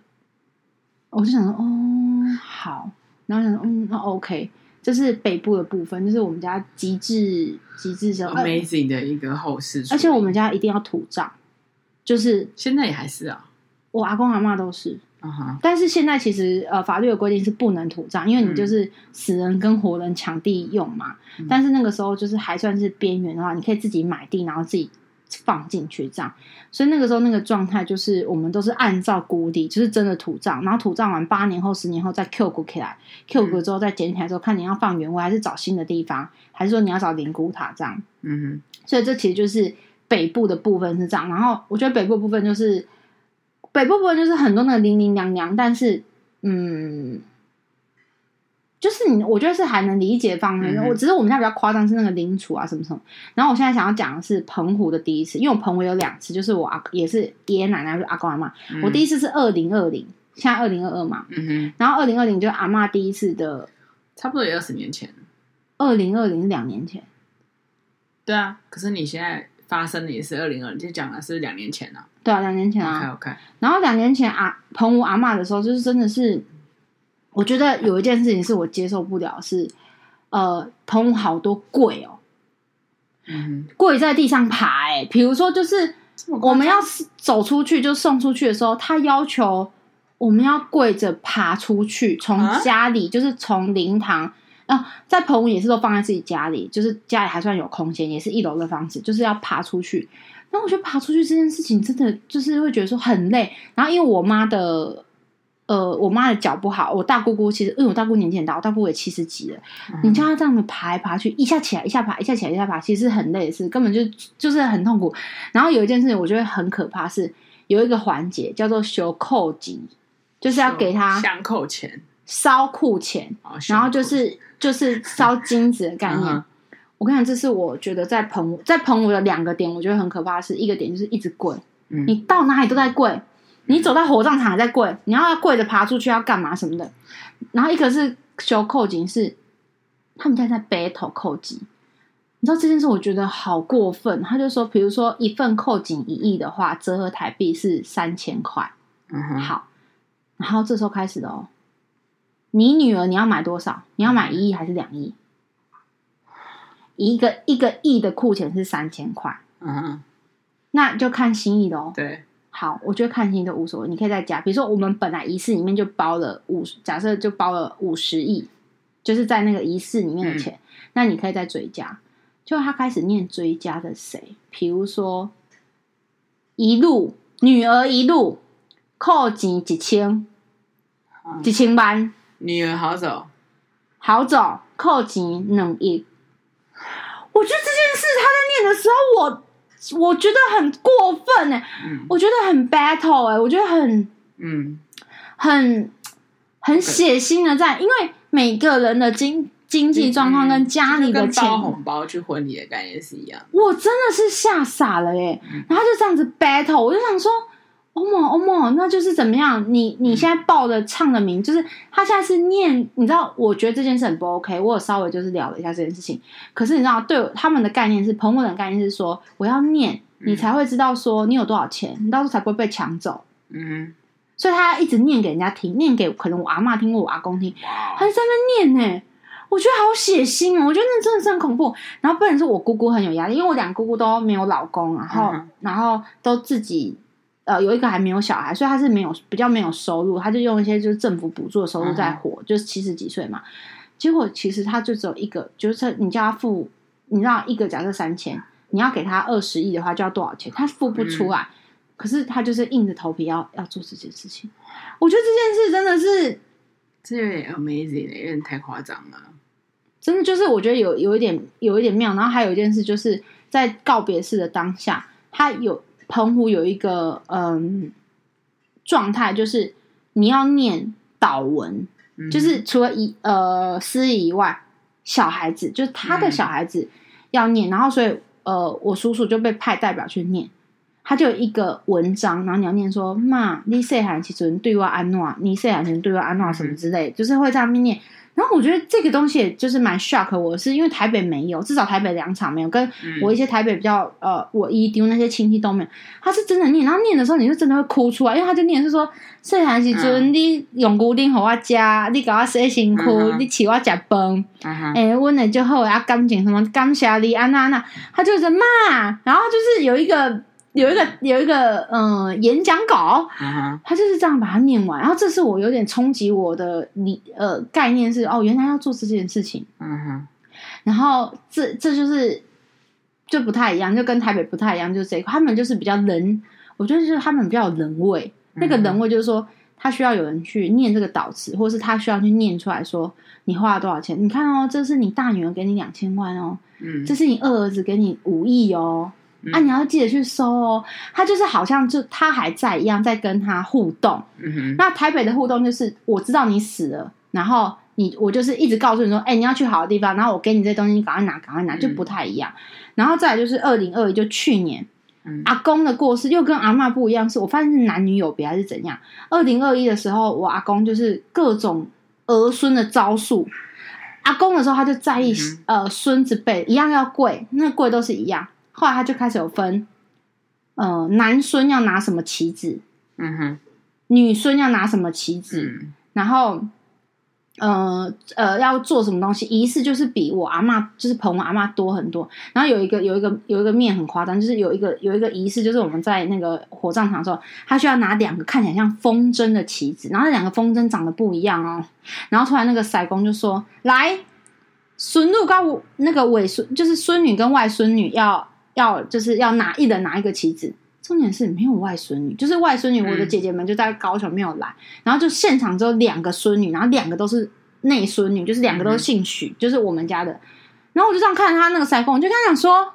我就想说，哦，好，然后想说，嗯，那 OK，这是北部的部分，就是我们家极致极致的 amazing 的一个后事。而且我们家一定要土葬，就是现在也还是啊，我阿公阿妈都是。嗯哼。但是现在其实呃法律的规定是不能土葬，因为你就是死人跟活人抢地用嘛。嗯、但是那个时候就是还算是边缘的话，你可以自己买地，然后自己放进去这样。所以那个时候那个状态就是我们都是按照估地，就是真的土葬，然后土葬完八年后、十年后再 Q 骨起来，Q 骨之后再捡起来之后，看你要放原位还是找新的地方，还是说你要找灵骨塔这样。嗯哼。所以这其实就是北部的部分是这样，然后我觉得北部部分就是北部部分就是很多那个零零娘娘，但是嗯。就是你，我觉得是还能理解方面。我、嗯、只是我们家比较夸张是那个灵处啊什么什么。然后我现在想要讲的是澎湖的第一次，因为我澎湖有两次，就是我阿也是爷爷奶奶就阿公阿妈。嗯、我第一次是二零二零，现在二零二二嘛。嗯哼。然后二零二零就是阿妈第一次的，差不多也二十年前。二零二零是两年前。对啊，可是你现在发生的也是二零二零，就讲的是两年前啊。对啊，两年前啊。OK OK。然后两年前啊，澎湖阿妈的时候，就是真的是。我觉得有一件事情是我接受不了，是呃，澎湖好多跪哦，嗯，跪在地上爬，哎，比如说就是我们要走出去就送出去的时候，他要求我们要跪着爬出去，从家里、啊、就是从灵堂啊，在棚屋也是都放在自己家里，就是家里还算有空间，也是一楼的房子，就是要爬出去。那我觉得爬出去这件事情真的就是会觉得说很累，然后因为我妈的。呃，我妈的脚不好，我大姑姑其实，因为我大姑年纪很大，我大姑姑也七十几了。嗯、你叫她这样子爬来爬去，一下起来，一下爬，一下起来，一下爬，其实很累的事，根本就就是很痛苦。然后有一件事情，我觉得很可怕，是有一个环节叫做修扣金，就是要给她想扣钱、烧库钱，然后就是就是烧金子的概念。嗯、我跟你讲，这是我觉得在澎湖，在澎湖的两个点，我觉得很可怕的是，是一个点就是一直跪，嗯、你到哪里都在跪。你走到火葬场还在跪，你要跪着爬出去要干嘛什么的？然后一个是修扣金，是他们家在 battle 扣金，你知道这件事我觉得好过分。他就说，比如说一份扣金一亿的话，折合台币是三千块。嗯哼，好，然后这时候开始的哦，你女儿你要买多少？你要买一亿还是两亿？一个一个亿的库钱是三千块。嗯，那就看心意的哦。对。好，我觉得看心意都无所谓，你可以再加。比如说，我们本来仪式里面就包了五，假设就包了五十亿，就是在那个仪式里面的钱，嗯、那你可以再追加。就他开始念追加的谁，比如说一路女儿一路扣钱几千，几千万，女儿好走，好走扣钱两亿。我觉得这件事他在念的时候，我。我觉得很过分哎，嗯、我觉得很 battle 哎，我觉得很嗯，很很血腥的在，因为每个人的经经济状况跟家里的钱，包红包去婚礼的概念是一样，我真的是吓傻了耶，嗯、然后就这样子 battle，我就想说。欧梦欧梦，那就是怎么样？你你现在报的唱的名，就是他现在是念，你知道？我觉得这件事很不 OK。我有稍微就是聊了一下这件事情，可是你知道，对他们的概念是，澎湖人的概念是说，我要念，你才会知道说你有多少钱，你到时候才不会被抢走。嗯，所以他一直念给人家听，念给可能我阿妈听过，我阿公听，他就在那念呢。我觉得好血腥哦，我觉得那真的是很恐怖。然后不能说我姑姑很有压力，因为我两姑姑都没有老公，然后、嗯、然后都自己。呃，有一个还没有小孩，所以他是没有比较没有收入，他就用一些就是政府补助的收入在活，嗯、就是七十几岁嘛。结果其实他就只有一个，就是你叫他付，你知道一个假设三千，你要给他二十亿的话，就要多少钱？他付不出来，嗯、可是他就是硬着头皮要要做这件事情。我觉得这件事真的是，这有点 amazing，有点太夸张了。真的就是我觉得有有一点有一点妙。然后还有一件事，就是在告别式的当下，他有。澎湖有一个嗯状态，就是你要念祷文，嗯、就是除了一呃司仪以外，小孩子就是他的小孩子要念，嗯、然后所以呃我叔叔就被派代表去念，他就有一个文章，然后你要念说妈，你细汉时阵对我安诺，你细汉时阵对我安诺什么之类，嗯、就是会在那边念。然后我觉得这个东西也就是蛮 shock 我，是因为台北没有，至少台北两场没有，跟我一些台北比较呃，我姨丢那些亲戚都没有。他是真的念，然后念的时候你就真的会哭出来，因为他就念是说：细汉时阵你用龟苓给我家，你给我洗身躯，你请我吃饭，哎，温的就好啊，感情什么感谢你啊那那，他就是骂，然后就是有一个有一个有一个嗯、呃、演讲稿，嗯，他就是这样把它念完。然后这是我有点冲击我的理呃概念是哦，原来要做这件事情，嗯哼。然后这这就是就不太一样，就跟台北不太一样，就是这个他们就是比较人，我觉得就是他们比较有人味。嗯、那个人味就是说，他需要有人去念这个导词，或是他需要去念出来说你花了多少钱。你看哦，这是你大女儿给你两千万哦，嗯，这是你二儿子给你五亿哦。啊！你要记得去搜哦。他就是好像就他还在一样，在跟他互动。那台北的互动就是，我知道你死了，然后你我就是一直告诉你说，哎、欸，你要去好的地方，然后我给你这东西，你赶快拿，赶快拿，就不太一样。嗯、然后再来就是二零二一，就去年，嗯、阿公的过世又跟阿嬷不一样，是我发现是男女有别还是怎样？二零二一的时候，我阿公就是各种儿孙的招数。阿公的时候，他就在意、嗯、呃孙子辈一样要跪，那跪都是一样。后来他就开始有分，呃，男孙要拿什么棋子，嗯哼，女孙要拿什么棋子，嗯、然后，呃呃，要做什么东西仪式，就是比我阿嬷就是捧我阿嬷多很多。然后有一个有一个有一个面很夸张，就是有一个有一个仪式，就是我们在那个火葬场的时候，他需要拿两个看起来像风筝的旗子，然后那两个风筝长得不一样哦。然后突然那个塞公就说：“来，孙女跟那个外孙，就是孙女跟外孙女要。”要就是要拿一人拿一个棋子，重点是没有外孙女，就是外孙女，我的姐姐们就在高雄没有来，嗯、然后就现场只有两个孙女，然后两个都是内孙女，就是两个都是姓许，嗯、就是我们家的。然后我就这样看着他那个腮风，我就跟他讲说，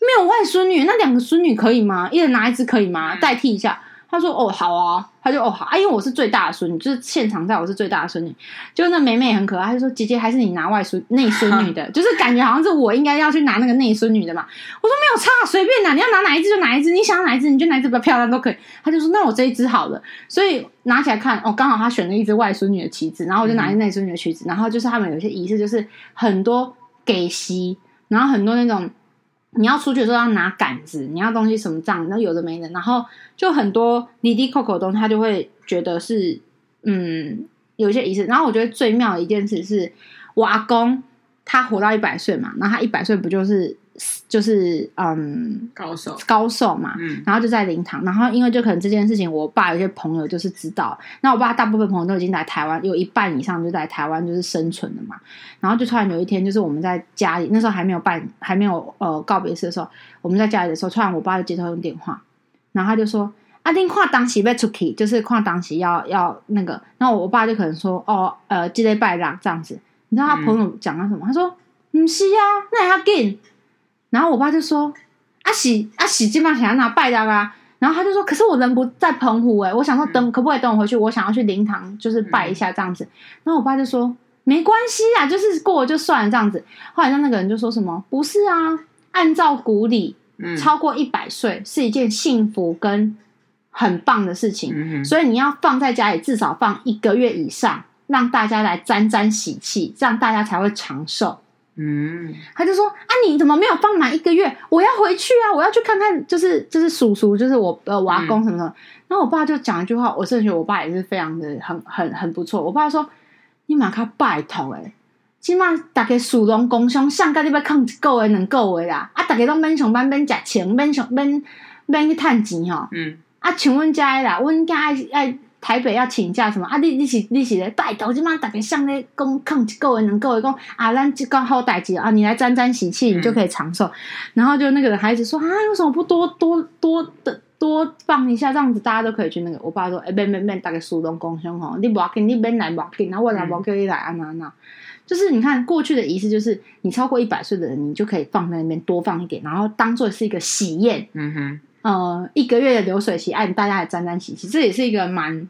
没有外孙女，那两个孙女可以吗？一人拿一只可以吗？代替一下。他说：“哦，好啊。”他就：“哦，好啊。”因为我是最大的孙女，就是现场在我是最大的孙女。就那美美很可爱，他就说：“姐姐还是你拿外孙内孙女的，[LAUGHS] 就是感觉好像是我应该要去拿那个内孙女的嘛。”我说：“没有差，随便拿，你要拿哪一只就哪一只，你想要哪一只你就哪一只比较漂亮都可以。”他就说：“那我这一只好了。”所以拿起来看，哦，刚好他选了一只外孙女的旗子，然后我就拿内孙女的旗子，嗯、然后就是他们有些仪式，就是很多给席，然后很多那种。你要出去的时候要拿杆子，你要东西什么账，那有的没的，然后就很多滴滴扣扣的东西，他就会觉得是嗯有一些仪式。然后我觉得最妙的一件事是，我阿公他活到一百岁嘛，然后他一百岁不就是。就是嗯，高手高手嘛，嗯，然后就在灵堂，然后因为就可能这件事情，我爸有些朋友就是知道，那我爸大部分朋友都已经来台湾，有一半以上就在台湾就是生存了嘛，然后就突然有一天，就是我们在家里，那时候还没有办，还没有呃告别式的时候，我们在家里的时候，突然我爸就接到用电话，然后他就说：“阿丁跨当时要出去，就是跨当时要要那个。”然后我爸就可能说：“哦，呃，接礼拜啦这样子。”你知道他朋友讲了什么？嗯、他说：“不是啊，那也要紧。”然后我爸就说：“阿喜阿喜，基本上想要拿拜的啊。”然后他就说：“可是我人不在澎湖诶，我想说等可不可以等我回去？我想要去灵堂，就是拜一下这样子。”然后我爸就说：“没关系啊，就是过了就算了这样子。”后来那那个人就说什么：“不是啊，按照古礼，超过一百岁是一件幸福跟很棒的事情，所以你要放在家里至少放一个月以上，让大家来沾沾喜气，这样大家才会长寿。”嗯，他就说啊，你怎么没有放满一个月？我要回去啊，我要去看看，就是就是叔叔，就是我呃我阿公什么的。嗯、然后我爸就讲一句话，我甚至觉得我爸也是非常的很很很不错。我爸说：“你马卡拜托诶，起码大家属龙公商上个礼拜扛一个月两个月啦，啊，大家都免上班免食钱，免上免免去趁钱吼。嗯，啊，像阮家啦，阮家爱爱。台北要请假什么啊？你你是你是咧拜托，即马大家像咧讲，扛一个月两个月讲啊，咱就刚好代志啊，你来沾沾喜气，你就可以长寿。嗯、然后就那个人孩子说啊，为什么不多多多的多放一下，这样子大家都可以去那个。我爸说，哎、欸，免免免，大家苏东公兄吼，你不要紧，你免来不要紧，然后我来不要叫你来啊那那。就是你看过去的仪式，就是你超过一百岁的人，你就可以放在那边多放一点，然后当做是一个喜宴。嗯哼，呃，一个月的流水席，哎，大家也沾沾喜气，这也是一个蛮。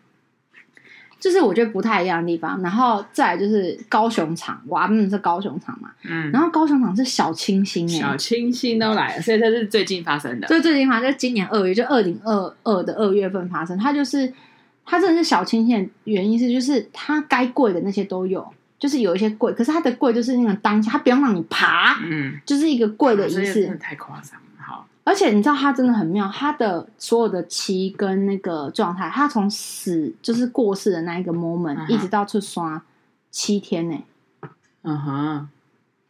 就是我觉得不太一样的地方，然后再来就是高雄场，哇，嗯，是高雄场嘛，嗯，然后高雄场是小清新，小清新都来了，所以这是最近发生的，所以最近发生，就今年二月，就二零二二的二月份发生，它就是它真的是小清新的原因是，就是它该贵的那些都有，就是有一些贵，可是它的贵就是那种当下，它不用让你爬，嗯，就是一个贵的仪式，太夸张。而且你知道他真的很妙，他的所有的期跟那个状态，他从死就是过世的那一个 moment，、uh huh. 一直到出刷七天呢，嗯哼、uh，huh.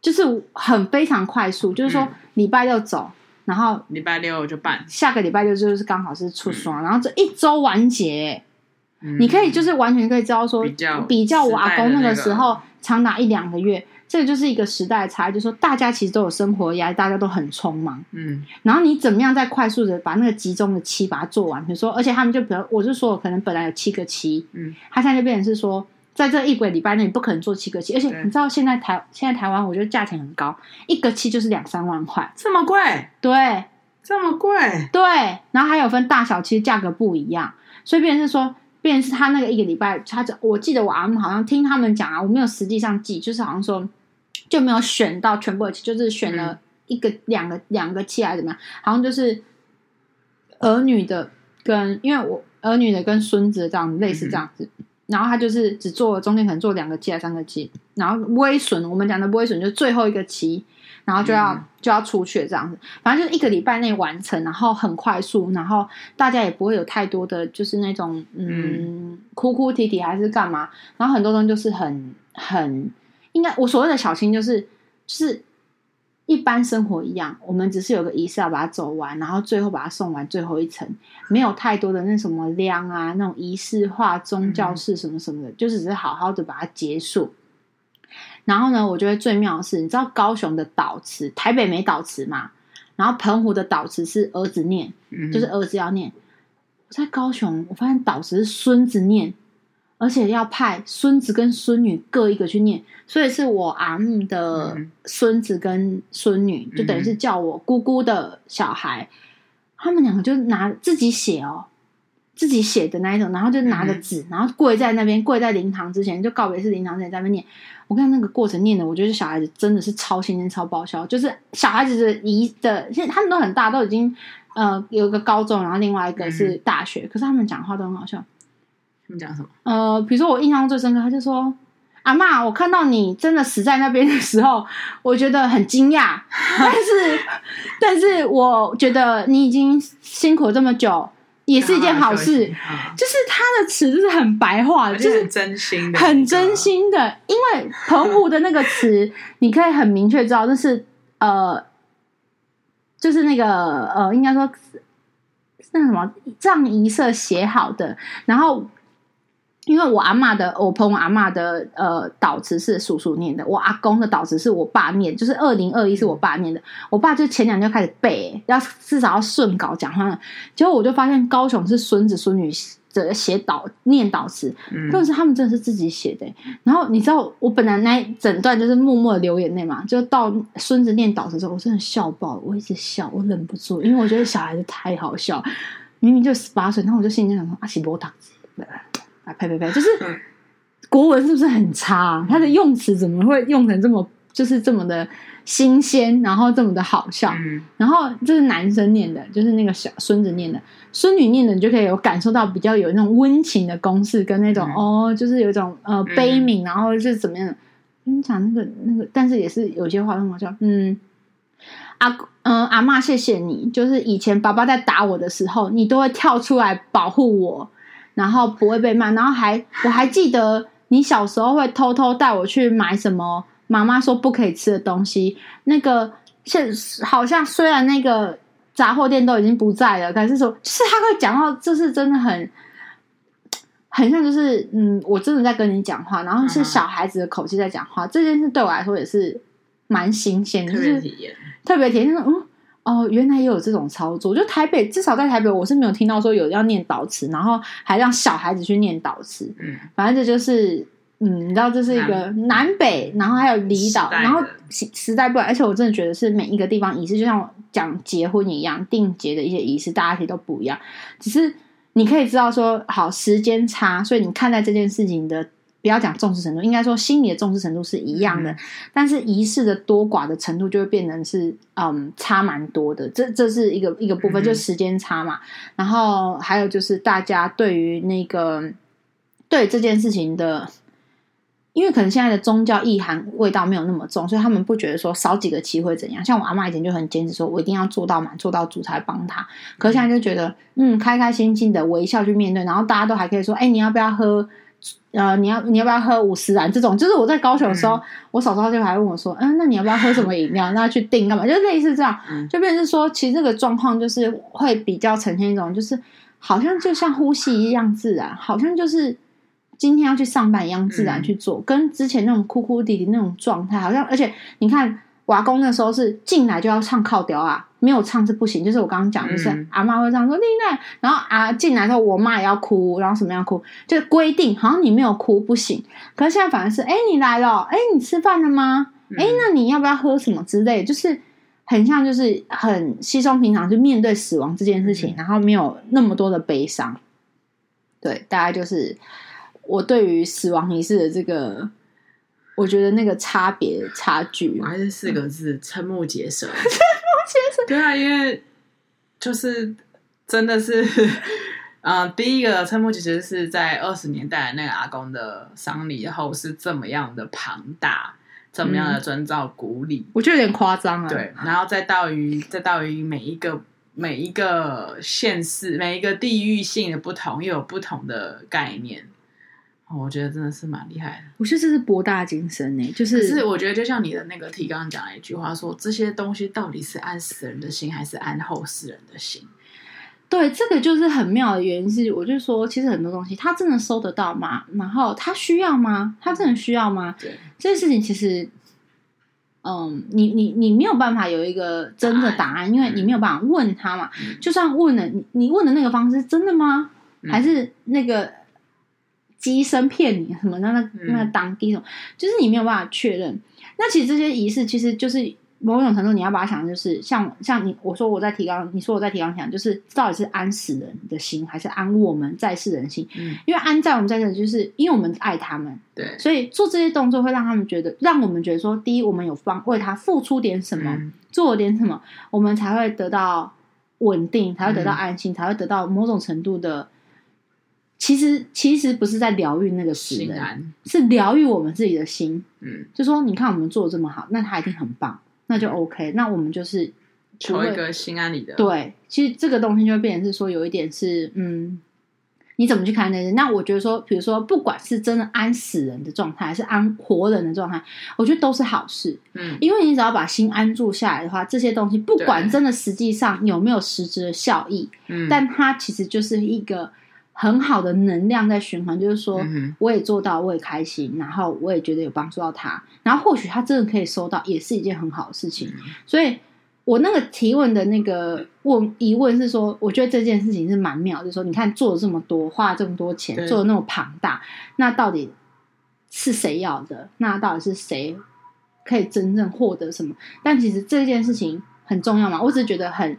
就是很非常快速，就是说礼拜六走，然后礼拜六就办，下个礼拜六就是刚好是出双，然后这一周完结，你可以就是完全可以知道说比较比较我阿公那个时候长达一两个月。这个就是一个时代的差异，就是说大家其实都有生活压力，大家都很匆忙，嗯，然后你怎么样再快速的把那个集中的期把它做完？比如说，而且他们就比如，我就说可能本来有七个期，嗯，他现在就变成是说，在这一个礼拜内你不可能做七个期，而且你知道现在台现在台湾，我觉得价钱很高，一个期就是两三万块，这么贵？对，这么贵？对，然后还有分大小期，价格不一样，所以变成是说，变成是他那个一个礼拜，他我记得我阿姆好像听他们讲啊，我没有实际上记，就是好像说。就没有选到全部的期，就是选了一个、嗯、两个、两个期还是怎么样？好像就是儿女的跟，因为我儿女的跟孙子这样类似这样子，嗯、然后他就是只做中间可能做两个期还是三个期，然后微损我们讲的微损就是最后一个期，然后就要、嗯、就要出去这样子，反正就是一个礼拜内完成，然后很快速，然后大家也不会有太多的就是那种嗯，嗯哭哭啼啼还是干嘛，然后很多东西就是很很。应该我所谓的小心就是，就是一般生活一样，我们只是有个仪式要把它走完，然后最后把它送完最后一程，没有太多的那什么量啊，那种仪式化、宗教式什么什么的，嗯、就只是好好的把它结束。然后呢，我觉得最妙的是，你知道高雄的导词，台北没导词嘛？然后澎湖的导词是儿子念，嗯、就是儿子要念。我在高雄，我发现导词是孙子念。而且要派孙子跟孙女各一个去念，所以是我阿姆的孙子跟孙女，嗯、就等于是叫我姑姑的小孩，嗯、他们两个就拿自己写哦，自己写的那一种，然后就拿着纸，嗯、然后跪在那边，跪在灵堂之前，就告别式灵堂之前在那边念。我看那个过程念的，我觉得小孩子真的是超新鲜、超爆笑。就是小孩子的一的，现在他们都很大，都已经呃有一个高中，然后另外一个是大学，嗯、可是他们讲话都很好笑。他们讲什么？呃，比如说我印象最深刻，他就说：“阿嬷，我看到你真的死在那边的时候，[LAUGHS] 我觉得很惊讶。[LAUGHS] 但是，但是我觉得你已经辛苦了这么久，也是一件好事。就是他的词就是很白话，就是真心的，很真心的。因为澎湖的那个词，[LAUGHS] 你可以很明确知道，就是呃，就是那个呃，应该说那什么葬仪社写好的，然后。”因为我阿嬷的，我朋友阿嬷的呃导词是叔叔念的，我阿公的导词是我爸念，就是二零二一是我爸念的。我爸就前两天就开始背，要至少要顺稿讲话。结果我就发现高雄是孙子孙女的写导念导词，但、嗯、是他们真的是自己写的。然后你知道我本来那一整段就是默默的流眼泪嘛，就到孙子念导词的时候，我真的笑爆了，我一直笑，我忍不住，因为我觉得小孩子太好笑，明明就十八岁，然后我就心里想说阿喜波堂子。呸呸呸！就是国文是不是很差？他的用词怎么会用成这么就是这么的新鲜，然后这么的好笑？嗯、然后这是男生念的，就是那个小孙子念的，孙女念的，你就可以有感受到比较有那种温情的公式，跟那种、嗯、哦，就是有一种呃悲悯，然后是怎么样？跟你讲那个那个，但是也是有些话很好笑。嗯，阿嗯、呃、阿妈，谢谢你，就是以前爸爸在打我的时候，你都会跳出来保护我。然后不会被骂，然后还我还记得你小时候会偷偷带我去买什么妈妈说不可以吃的东西。那个现好像虽然那个杂货店都已经不在了，但是说就是他会讲到，就是真的很 [TSK] 很像，就是嗯，我真的在跟你讲话，然后是小孩子的口气在讲话。嗯、这件事对我来说也是蛮新鲜的，就是特别体验，嗯。哦，原来也有这种操作。就台北，至少在台北，我是没有听到说有要念祷词，然后还让小孩子去念祷词。嗯，反正这就是，嗯，你知道这是一个南，南北，然后还有离岛，然后时代不然。而且我真的觉得是每一个地方仪式，就像讲结婚一样，定结的一些仪式，大家其实都不一样。只是你可以知道说，好时间差，所以你看待这件事情的。不要讲重视程度，应该说心理的重视程度是一样的，嗯、但是仪式的多寡的程度就会变成是嗯差蛮多的。这这是一个一个部分，嗯、就时间差嘛。然后还有就是大家对于那个对这件事情的，因为可能现在的宗教意涵味道没有那么重，所以他们不觉得说少几个期会怎样。像我阿妈以前就很坚持说，我一定要做到满，做到主才帮他。可是现在就觉得嗯，开开心心的微笑去面对，然后大家都还可以说，哎，你要不要喝？呃，你要你要不要喝五十兰这种？就是我在高雄的时候，嗯、我嫂嫂就还问我说，嗯，那你要不要喝什么饮料？[LAUGHS] 那去订干嘛？就类似这样，嗯、就变成说，其实这个状况就是会比较呈现一种，就是好像就像呼吸一样自然，好像就是今天要去上班一样自然去做，嗯、跟之前那种哭哭啼啼那种状态，好像而且你看。瓦工那时候是进来就要唱靠调啊，没有唱是不行。就是我刚刚讲，就是阿妈会唱说“丽奈”，然后啊进来之后我妈也要哭，然后什么样哭，就规定好像你没有哭不行。可是现在反而是，哎，你来了，哎，你吃饭了吗？哎，那你要不要喝什么之类？就是很像，就是很稀松平常，就面对死亡这件事情，然后没有那么多的悲伤。对，大概就是我对于死亡仪式的这个。我觉得那个差别差距，还是四个字：瞠目结舌。[LAUGHS] 对啊，因为就是真的是，嗯、呃，第一个称目其实是在二十年代那个阿公的丧礼后是这么样的庞大，这么样的遵照古礼，我觉得有点夸张啊。对，然后再到于再到于每一个每一个县市每一个地域性的不同，又有不同的概念。我觉得真的是蛮厉害的。我觉得这是博大精深呢，就是。是我觉得就像你的那个题刚刚讲了一句话说，说这些东西到底是安死人的心，还是安后世人的心？对，这个就是很妙的原因是，我就说，其实很多东西他真的收得到吗？然后他需要吗？他真的需要吗？对，这件事情其实，嗯，你你你没有办法有一个真的答案，因为你没有办法问他嘛。嗯、就算问了，你你问的那个方式真的吗？嗯、还是那个？乩身骗你什么？那那那个当地什么，嗯、就是你没有办法确认。那其实这些仪式，其实就是某种程度，你要把它想，就是像像你我说我在提纲，你说我在提纲想，就是到底是安死人的心，还是安我们在世人心？嗯，因为安在我们在世，就是因为我们爱他们，对，所以做这些动作会让他们觉得，让我们觉得说，第一，我们有方为他付出点什么，嗯、做了点什么，我们才会得到稳定，才会得到安心，嗯、才会得到某种程度的。其实其实不是在疗愈那个死人，是疗愈我们自己的心。嗯，就说你看我们做的这么好，那他一定很棒，那就 OK。那我们就是求一个心安理得。对，其实这个东西就会变成是说有一点是，嗯，你怎么去看那些？那我觉得说，比如说，不管是真的安死人的状态，还是安活人的状态，我觉得都是好事。嗯，因为你只要把心安住下来的话，这些东西不管真的实际上有没有实质的效益，嗯，但它其实就是一个。很好的能量在循环，就是说，我也做到，我也开心，然后我也觉得有帮助到他，然后或许他真的可以收到，也是一件很好的事情。所以，我那个提问的那个问疑问是说，我觉得这件事情是蛮妙，就是说，你看做了这么多，花了这么多钱，做的那么庞大，那到底是谁要的？那到底是谁可以真正获得什么？但其实这件事情很重要嘛，我只是觉得很。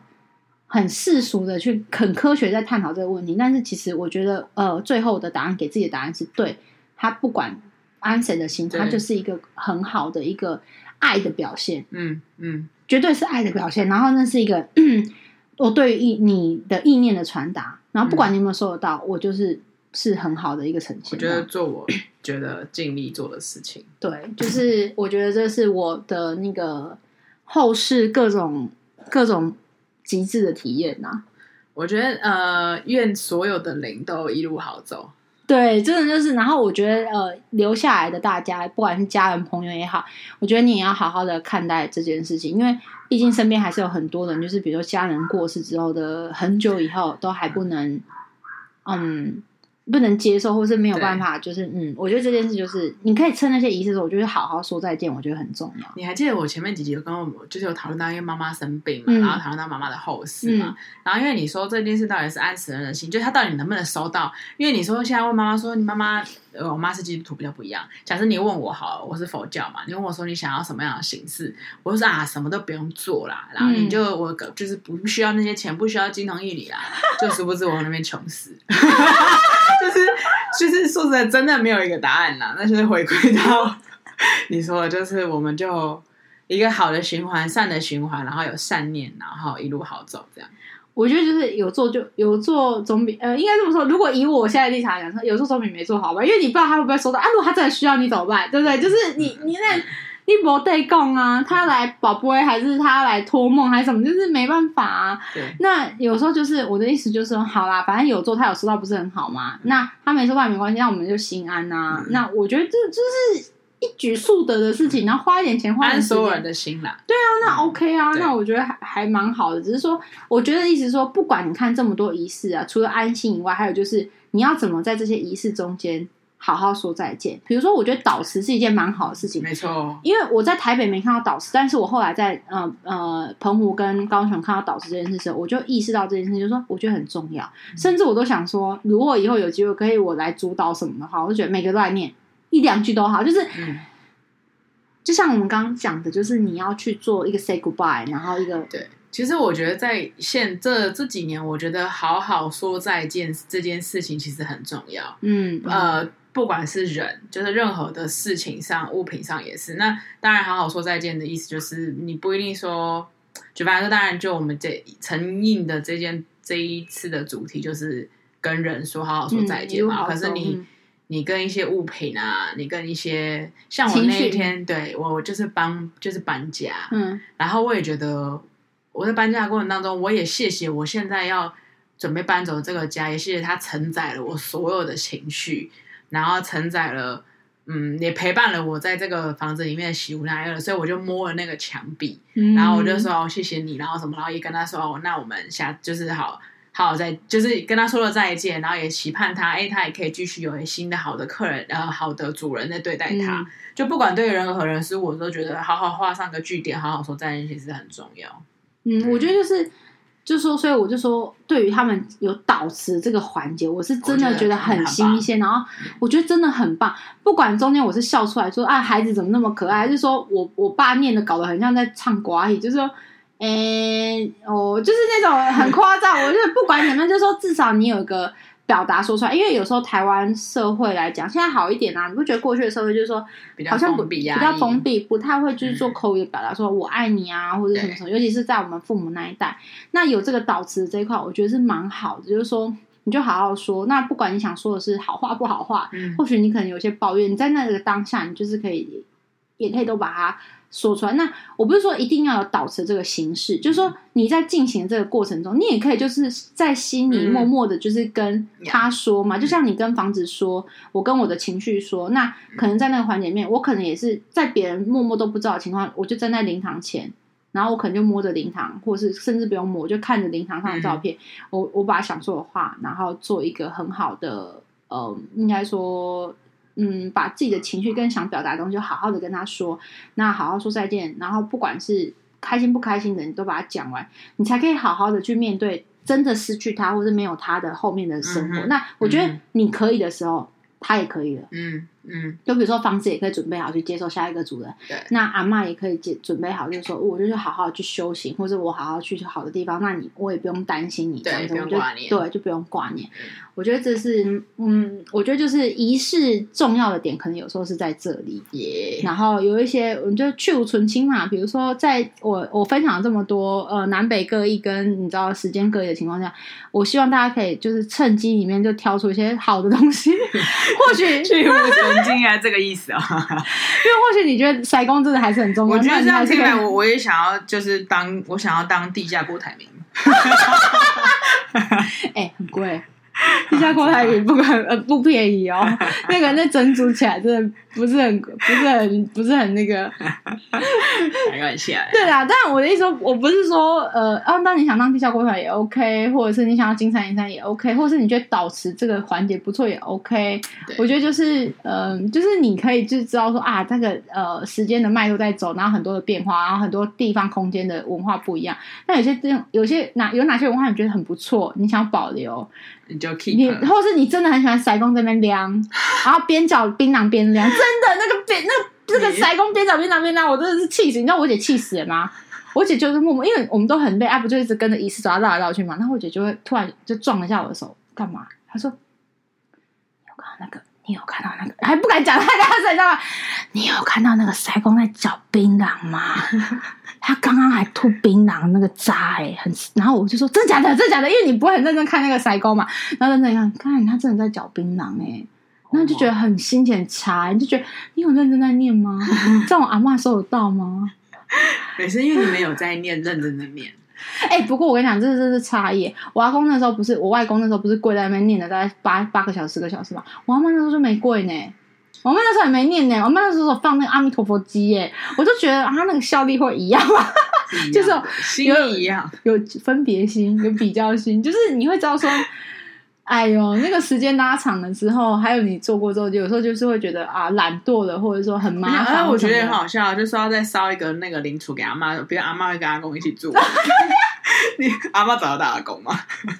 很世俗的去很科学在探讨这个问题，但是其实我觉得，呃，最后的答案给自己的答案是对。他不管安谁的心，他就是一个很好的一个爱的表现。嗯嗯，嗯绝对是爱的表现。然后那是一个 [CLEARS THROAT] 我对于意你的意念的传达。然后不管你有没有收得到，嗯、我就是是很好的一个呈现。我觉得做我觉得尽力做的事情。对，就是我觉得这是我的那个后世各种各种。极致的体验呐、啊，我觉得呃，愿所有的零都一路好走。对，真的就是，然后我觉得呃，留下来的大家，不管是家人朋友也好，我觉得你也要好好的看待这件事情，因为毕竟身边还是有很多人，就是比如说家人过世之后的很久以后，都还不能，嗯。不能接受，或是没有办法，就是嗯，我觉得这件事就是你可以趁那些仪式的时候，我觉得好好说再见，我觉得很重要。你还记得我前面几集有跟我就是有讨论到，因为妈妈生病嘛，嗯、然后讨论到妈妈的后事嘛，嗯、然后因为你说这件事到底是安死人的心，就他到底能不能收到？因为你说现在问妈妈说，你妈妈。呃，我妈是基督徒，比较不一样。假设你问我好了，我是佛教嘛，你问我说你想要什么样的形式，我就说啊，什么都不用做啦，然后你就、嗯、我就是不需要那些钱，不需要金童玉女啦，就殊不知我那边穷死，[LAUGHS] 就是就是说实在，真的没有一个答案啦。那就是回归到 [LAUGHS] 你说的，就是我们就一个好的循环，善的循环，然后有善念，然后一路好走这样。我觉得就是有做就有做总比呃，应该这么说。如果以我现在的立场来讲，说有做总比没做好吧，因为你不知道他会不会收到啊。如果他真的需要你怎么办？对不对？就是你你那，你你没得讲啊，他来宝贝还是他来托梦还是什么，就是没办法啊。那有时候就是我的意思就是说，好啦，反正有做他有收到不是很好嘛。嗯、那他没收到也没关系，那我们就心安啊。嗯、那我觉得这就是一举数得的事情，然后花一点钱，花安所有人的心啦。对啊，那 OK 啊，嗯、那我觉得还还蛮好的。只是说，我觉得意思是说，不管你看这么多仪式啊，除了安心以外，还有就是你要怎么在这些仪式中间。好好说再见。比如说，我觉得导师是一件蛮好的事情，没错。因为我在台北没看到导师，但是我后来在呃呃澎湖跟高雄看到导师这件事的时候，我就意识到这件事，就是说我觉得很重要。嗯、甚至我都想说，如果以后有机会可以我来主导什么的话，我就觉得每个都来念一两句都好。就是，嗯、就像我们刚刚讲的，就是你要去做一个 say goodbye，然后一个对。其实我觉得在现这这几年，我觉得好好说再见这件事情其实很重要。嗯呃。不管是人，就是任何的事情上、物品上也是。那当然，好好说再见的意思就是，你不一定说，就反正说，当然，就我们这承印的这件这一次的主题就是跟人说好好说再见嘛。嗯、可是你，你跟一些物品啊，你跟一些像我那一天，对我就是搬，就是搬家。嗯，然后我也觉得我在搬家的过程当中，我也谢谢我现在要准备搬走这个家，也谢谢它承载了我所有的情绪。然后承载了，嗯，也陪伴了我在这个房子里面的喜怒哀乐，所以我就摸了那个墙壁，嗯、然后我就说哦，谢谢你，然后什么，然后也跟他说哦，那我们下就是好好好再就是跟他说了再见，然后也期盼他，哎，他也可以继续有新的好的客人，呃，好的主人在对待他，嗯、就不管对任何人事物，我都觉得好好画上个句点，好好说再见，其实很重要。嗯，我觉得就是。就说，所以我就说，对于他们有导词这个环节，我是真的觉得很新鲜。然后我觉得真的很棒，不管中间我是笑出来说啊，孩子怎么那么可爱，还是说我我爸念的搞得很像在唱国语，就是说，哎、欸，哦，就是那种很夸张。[LAUGHS] 我觉得不管怎么样，就是说至少你有一个。表达说出来，因为有时候台湾社会来讲，现在好一点啊。你不觉得过去的社会就是说，好像不比较封闭，不太会就是做口语的表达，说我爱你啊，或者什么什么。尤其是在我们父母那一代，那有这个导词这一块，我觉得是蛮好的。就是说，你就好好说。那不管你想说的是好话不好话，或许你可能有些抱怨，你在那个当下，你就是可以，也可以都把它。说出来，那我不是说一定要有导词这个形式，就是说你在进行这个过程中，你也可以就是在心里默默的，就是跟他说嘛，就像你跟房子说，我跟我的情绪说，那可能在那个环节里面，我可能也是在别人默默都不知道的情况，我就站在灵堂前，然后我可能就摸着灵堂，或者是甚至不用摸，就看着灵堂上的照片，我我把想说的话，然后做一个很好的，呃，应该说。嗯，把自己的情绪跟想表达的东西，好好的跟他说，那好好说再见，然后不管是开心不开心的，你都把它讲完，你才可以好好的去面对真的失去他或是没有他的后面的生活。嗯、那我觉得你可以的时候，嗯、他也可以了。嗯嗯，就比如说房子也可以准备好去接受下一个主人，对那阿妈也可以准准备好，就是说我就是好好去修行，或者我好好去好的地方，那你我也不用担心你这样子，对，不用挂念，对，就不用挂念。嗯我觉得这是，嗯，我觉得就是仪式重要的点，可能有时候是在这里。Yeah. 然后有一些，我们就去无存清嘛。比如说，在我我分享了这么多，呃，南北各异跟你知道时间各异的情况下，我希望大家可以就是趁机里面就挑出一些好的东西。[LAUGHS] 或许去无存菁啊，这个意思啊。[LAUGHS] 因为或许你觉得塞工真的还是很重要。我觉得这样听来，我我也想要就是当我想要当地下郭台铭。[LAUGHS] 哎、欸，很贵。[LAUGHS] 地下郭台铭不管呃不便宜哦，[LAUGHS] 那个那整组起来真的不是很不是很不是很那个，开玩笑。对啊，但我的意思说，我不是说呃，啊，当你想当地下郭台也 OK，或者是你想要金山银山也 OK，或者是你觉得导持这个环节不错也 OK。我觉得就是嗯、呃，就是你可以就知道说啊，这个呃时间的脉络在走，然后很多的变化，然后很多地方空间的文化不一样。那有些这种有些哪有哪些文化你觉得很不错，你想保留？你就 keep，你或是你真的很喜欢塞工这边量，[LAUGHS] 然后边嚼槟榔边量，真的那个 [LAUGHS] 边那个那个塞工边嚼槟榔边量，我真的是气死！你知道我姐气死了吗？我姐就是默默，因为我们都很累，啊不就一直跟着仪式走，绕来绕去嘛。然后我姐就会突然就撞了一下我的手，干嘛？她说：“你有看那个？你有看到那个？还不敢讲太大声，你知道吗？你有看到那个塞工在嚼槟榔吗？” [LAUGHS] 他刚刚还吐槟榔那个渣哎、欸，很，然后我就说真的假的，真的假的，因为你不会很认真看那个塞工嘛，然后认真看，看他真的在嚼槟榔哎，那就觉得很心情差，你就觉得你有认真在念吗？[LAUGHS] 这种阿嬷收得到吗？也是因为你没有在念，认真的念。[LAUGHS] 哎、欸，不过我跟你讲，这这是差异。我阿公那时候不是，我外公那时候不是跪在那边念了大概八八个小时、十个小时嘛。我阿妈那时候就没跪呢，我妈那时候也没念呢。我妈那时候放那个阿弥陀佛机耶，我就觉得啊，那个效力会一样吗？[LAUGHS] 就是心意一样，有分别心，有比较心，就是你会知道说。哎呦，那个时间拉长了之后，还有你做过之后，就有时候就是会觉得啊，懒惰了，或者说很麻烦。我觉得很好笑，就说要再烧一个那个灵厨给阿妈，比如阿妈会跟阿公一起住。[LAUGHS] 你阿妈找得到阿公吗？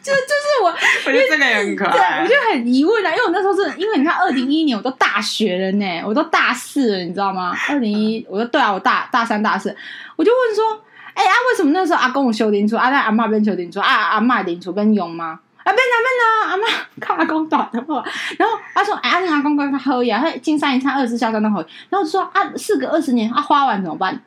就就是我，我觉得这个也很可爱。我就很疑问啊，因为我那时候是因为你看，二零一一年我都大学了呢，我都大四了，你知道吗？二零一，我说对啊，我大大三大四，我就问说，哎、欸、啊，为什么那时候阿公有修灵杵，啊，那阿妈边修灵厨，啊阿妈灵厨边用吗？啊，别拿别拿，阿妈看阿公打的话，然后他说：“哎，阿公刚刚喝呀，他金山银山二十四孝三都好。”然后我说：“啊，事隔二十年，啊，花完怎么办？”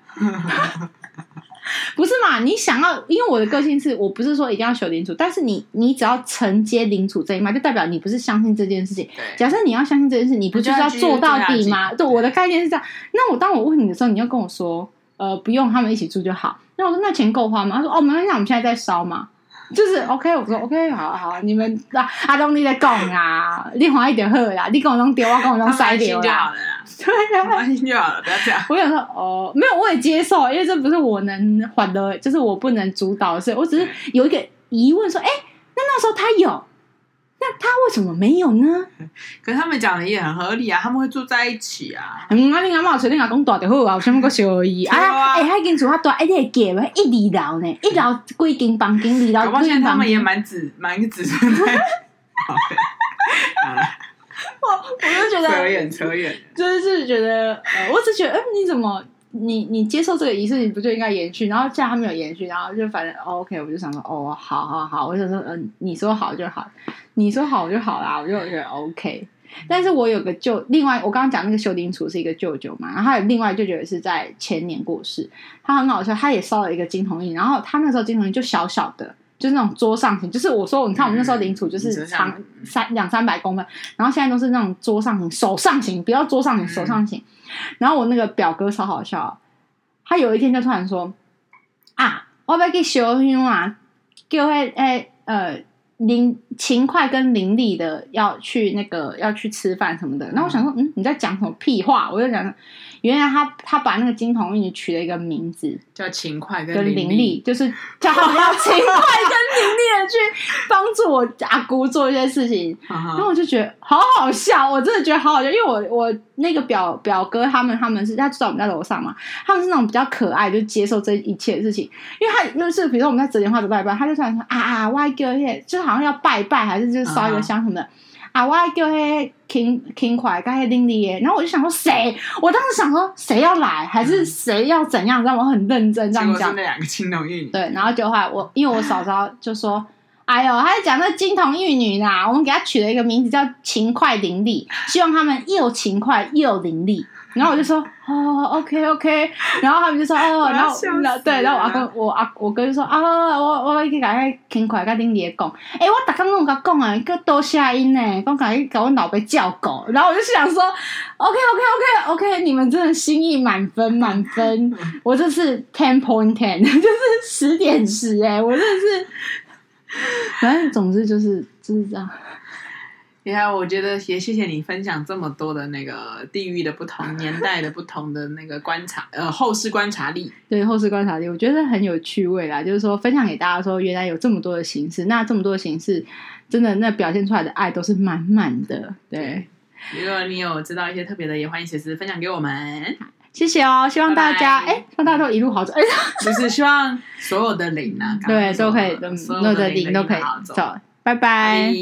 不是嘛？你想要，因为我的个性是我不是说一定要修灵杵，但是你你只要承接灵杵这一脉，就代表你不是相信这件事情。假设你要相信这件事，你不就是要做到底吗？对，我的概念是这样。那我当我问你的时候，你要跟我说：“呃，不用，他们一起住就好。”那我说：“那钱够花吗？”他说：“哦，没关系，我们现在在烧嘛。”就是 OK，我说 OK，好好，你们啊，阿东你在讲啊，你欢一点好啦，你跟我弄丢，我跟我弄塞掉啦，[LAUGHS] 对啊，开心就好了，不要这样。我想说哦，没有，我也接受，因为这不是我能缓的，就是我不能主导的事，我只是有一个疑问，说，哎，那那时候他有。那他为什么没有呢？可是他们讲的也很合理啊，他们会住在一起啊。嗯，啊，你阿妈随便阿公大就好啊，有什么个小而已啊？哎，还跟住他大，一点给吧，一二楼呢，一楼几间房间，二楼。我发现他们也蛮子，蛮子孙的。[LAUGHS] 我我就觉得扯远扯远，就是觉得呃，我只觉得，哎，你怎么？你你接受这个仪式，你不就应该延续？然后既然他没有延续，然后就反正、OK，我就想说，哦，好好好，我就说，嗯、你说好就好，你说好就好啦，我就觉得 OK。但是我有个舅，另外我刚刚讲那个修丁厨是一个舅舅嘛，然后还有另外舅舅也是在前年过世，他很好笑，他也烧了一个金铜印，然后他那时候金铜印就小小的。就是那种桌上型，就是我说，你看我们那时候领土就是长三两三百公分，然后现在都是那种桌上型、手上型，不要桌上型，手上型。然后我那个表哥超好笑，他有一天就突然说：“啊，我要去修香啊，叫诶诶呃林勤快跟伶俐的要去那个要去吃饭什么的。”然后我想说，嗯，你在讲什么屁话？我就讲。原来他他把那个金童玉女取了一个名字，叫勤快跟伶俐，就是叫他们要勤快跟伶俐的去帮助我阿姑做一些事情。然后我就觉得好好笑，我真的觉得好好笑，因为我我那个表表哥他们他们是他住在我们家楼上嘛，他们是那种比较可爱，就接受这一切的事情。因为他就是比如说我们在折莲花走拜拜，他就突然说啊啊，我叫耶，就是好像要拜拜还是就是烧一个香什么的。啊！我叫迄勤勤快，跟迄伶俐耶，然后我就想说谁？我当时想说谁要来，还是谁要怎样？让我很认真这样讲。那两个金童玉女。对，然后就后来我，因为我嫂嫂就说：“哎呦，他在讲那金童玉女啦，我们给他取了一个名字叫勤快伶俐，希望他们又勤快又伶俐。”然后我就说哦，OK OK，然后他们就说哦，然后对，然后我阿公我阿我哥就说啊，我我去甲迄勤快甲伶俐讲，哎，我逐工拢甲讲啊，个多声音呢，讲甲伊甲阮老爸叫狗，然后我就想说，OK OK OK OK，你们真的心意满分满分，我这是 ten point ten，[LAUGHS] 就是十点十哎，我真的是，反正总之就是就是这样。你看，我觉得也谢谢你分享这么多的那个地域的不同、[LAUGHS] 年代的不同的那个观察，呃，后世观察力。对，后世观察力，我觉得很有趣味啦。就是说，分享给大家说，原来有这么多的形式，那这么多的形式，真的那表现出来的爱都是满满的。对，如果你有知道一些特别的，也欢迎随时分享给我们。谢谢哦，希望大家哎，希望大家都一路好走。[LAUGHS] 哎，就是希望所有的灵啊，对，都可以，所有的灵都可以走。拜拜。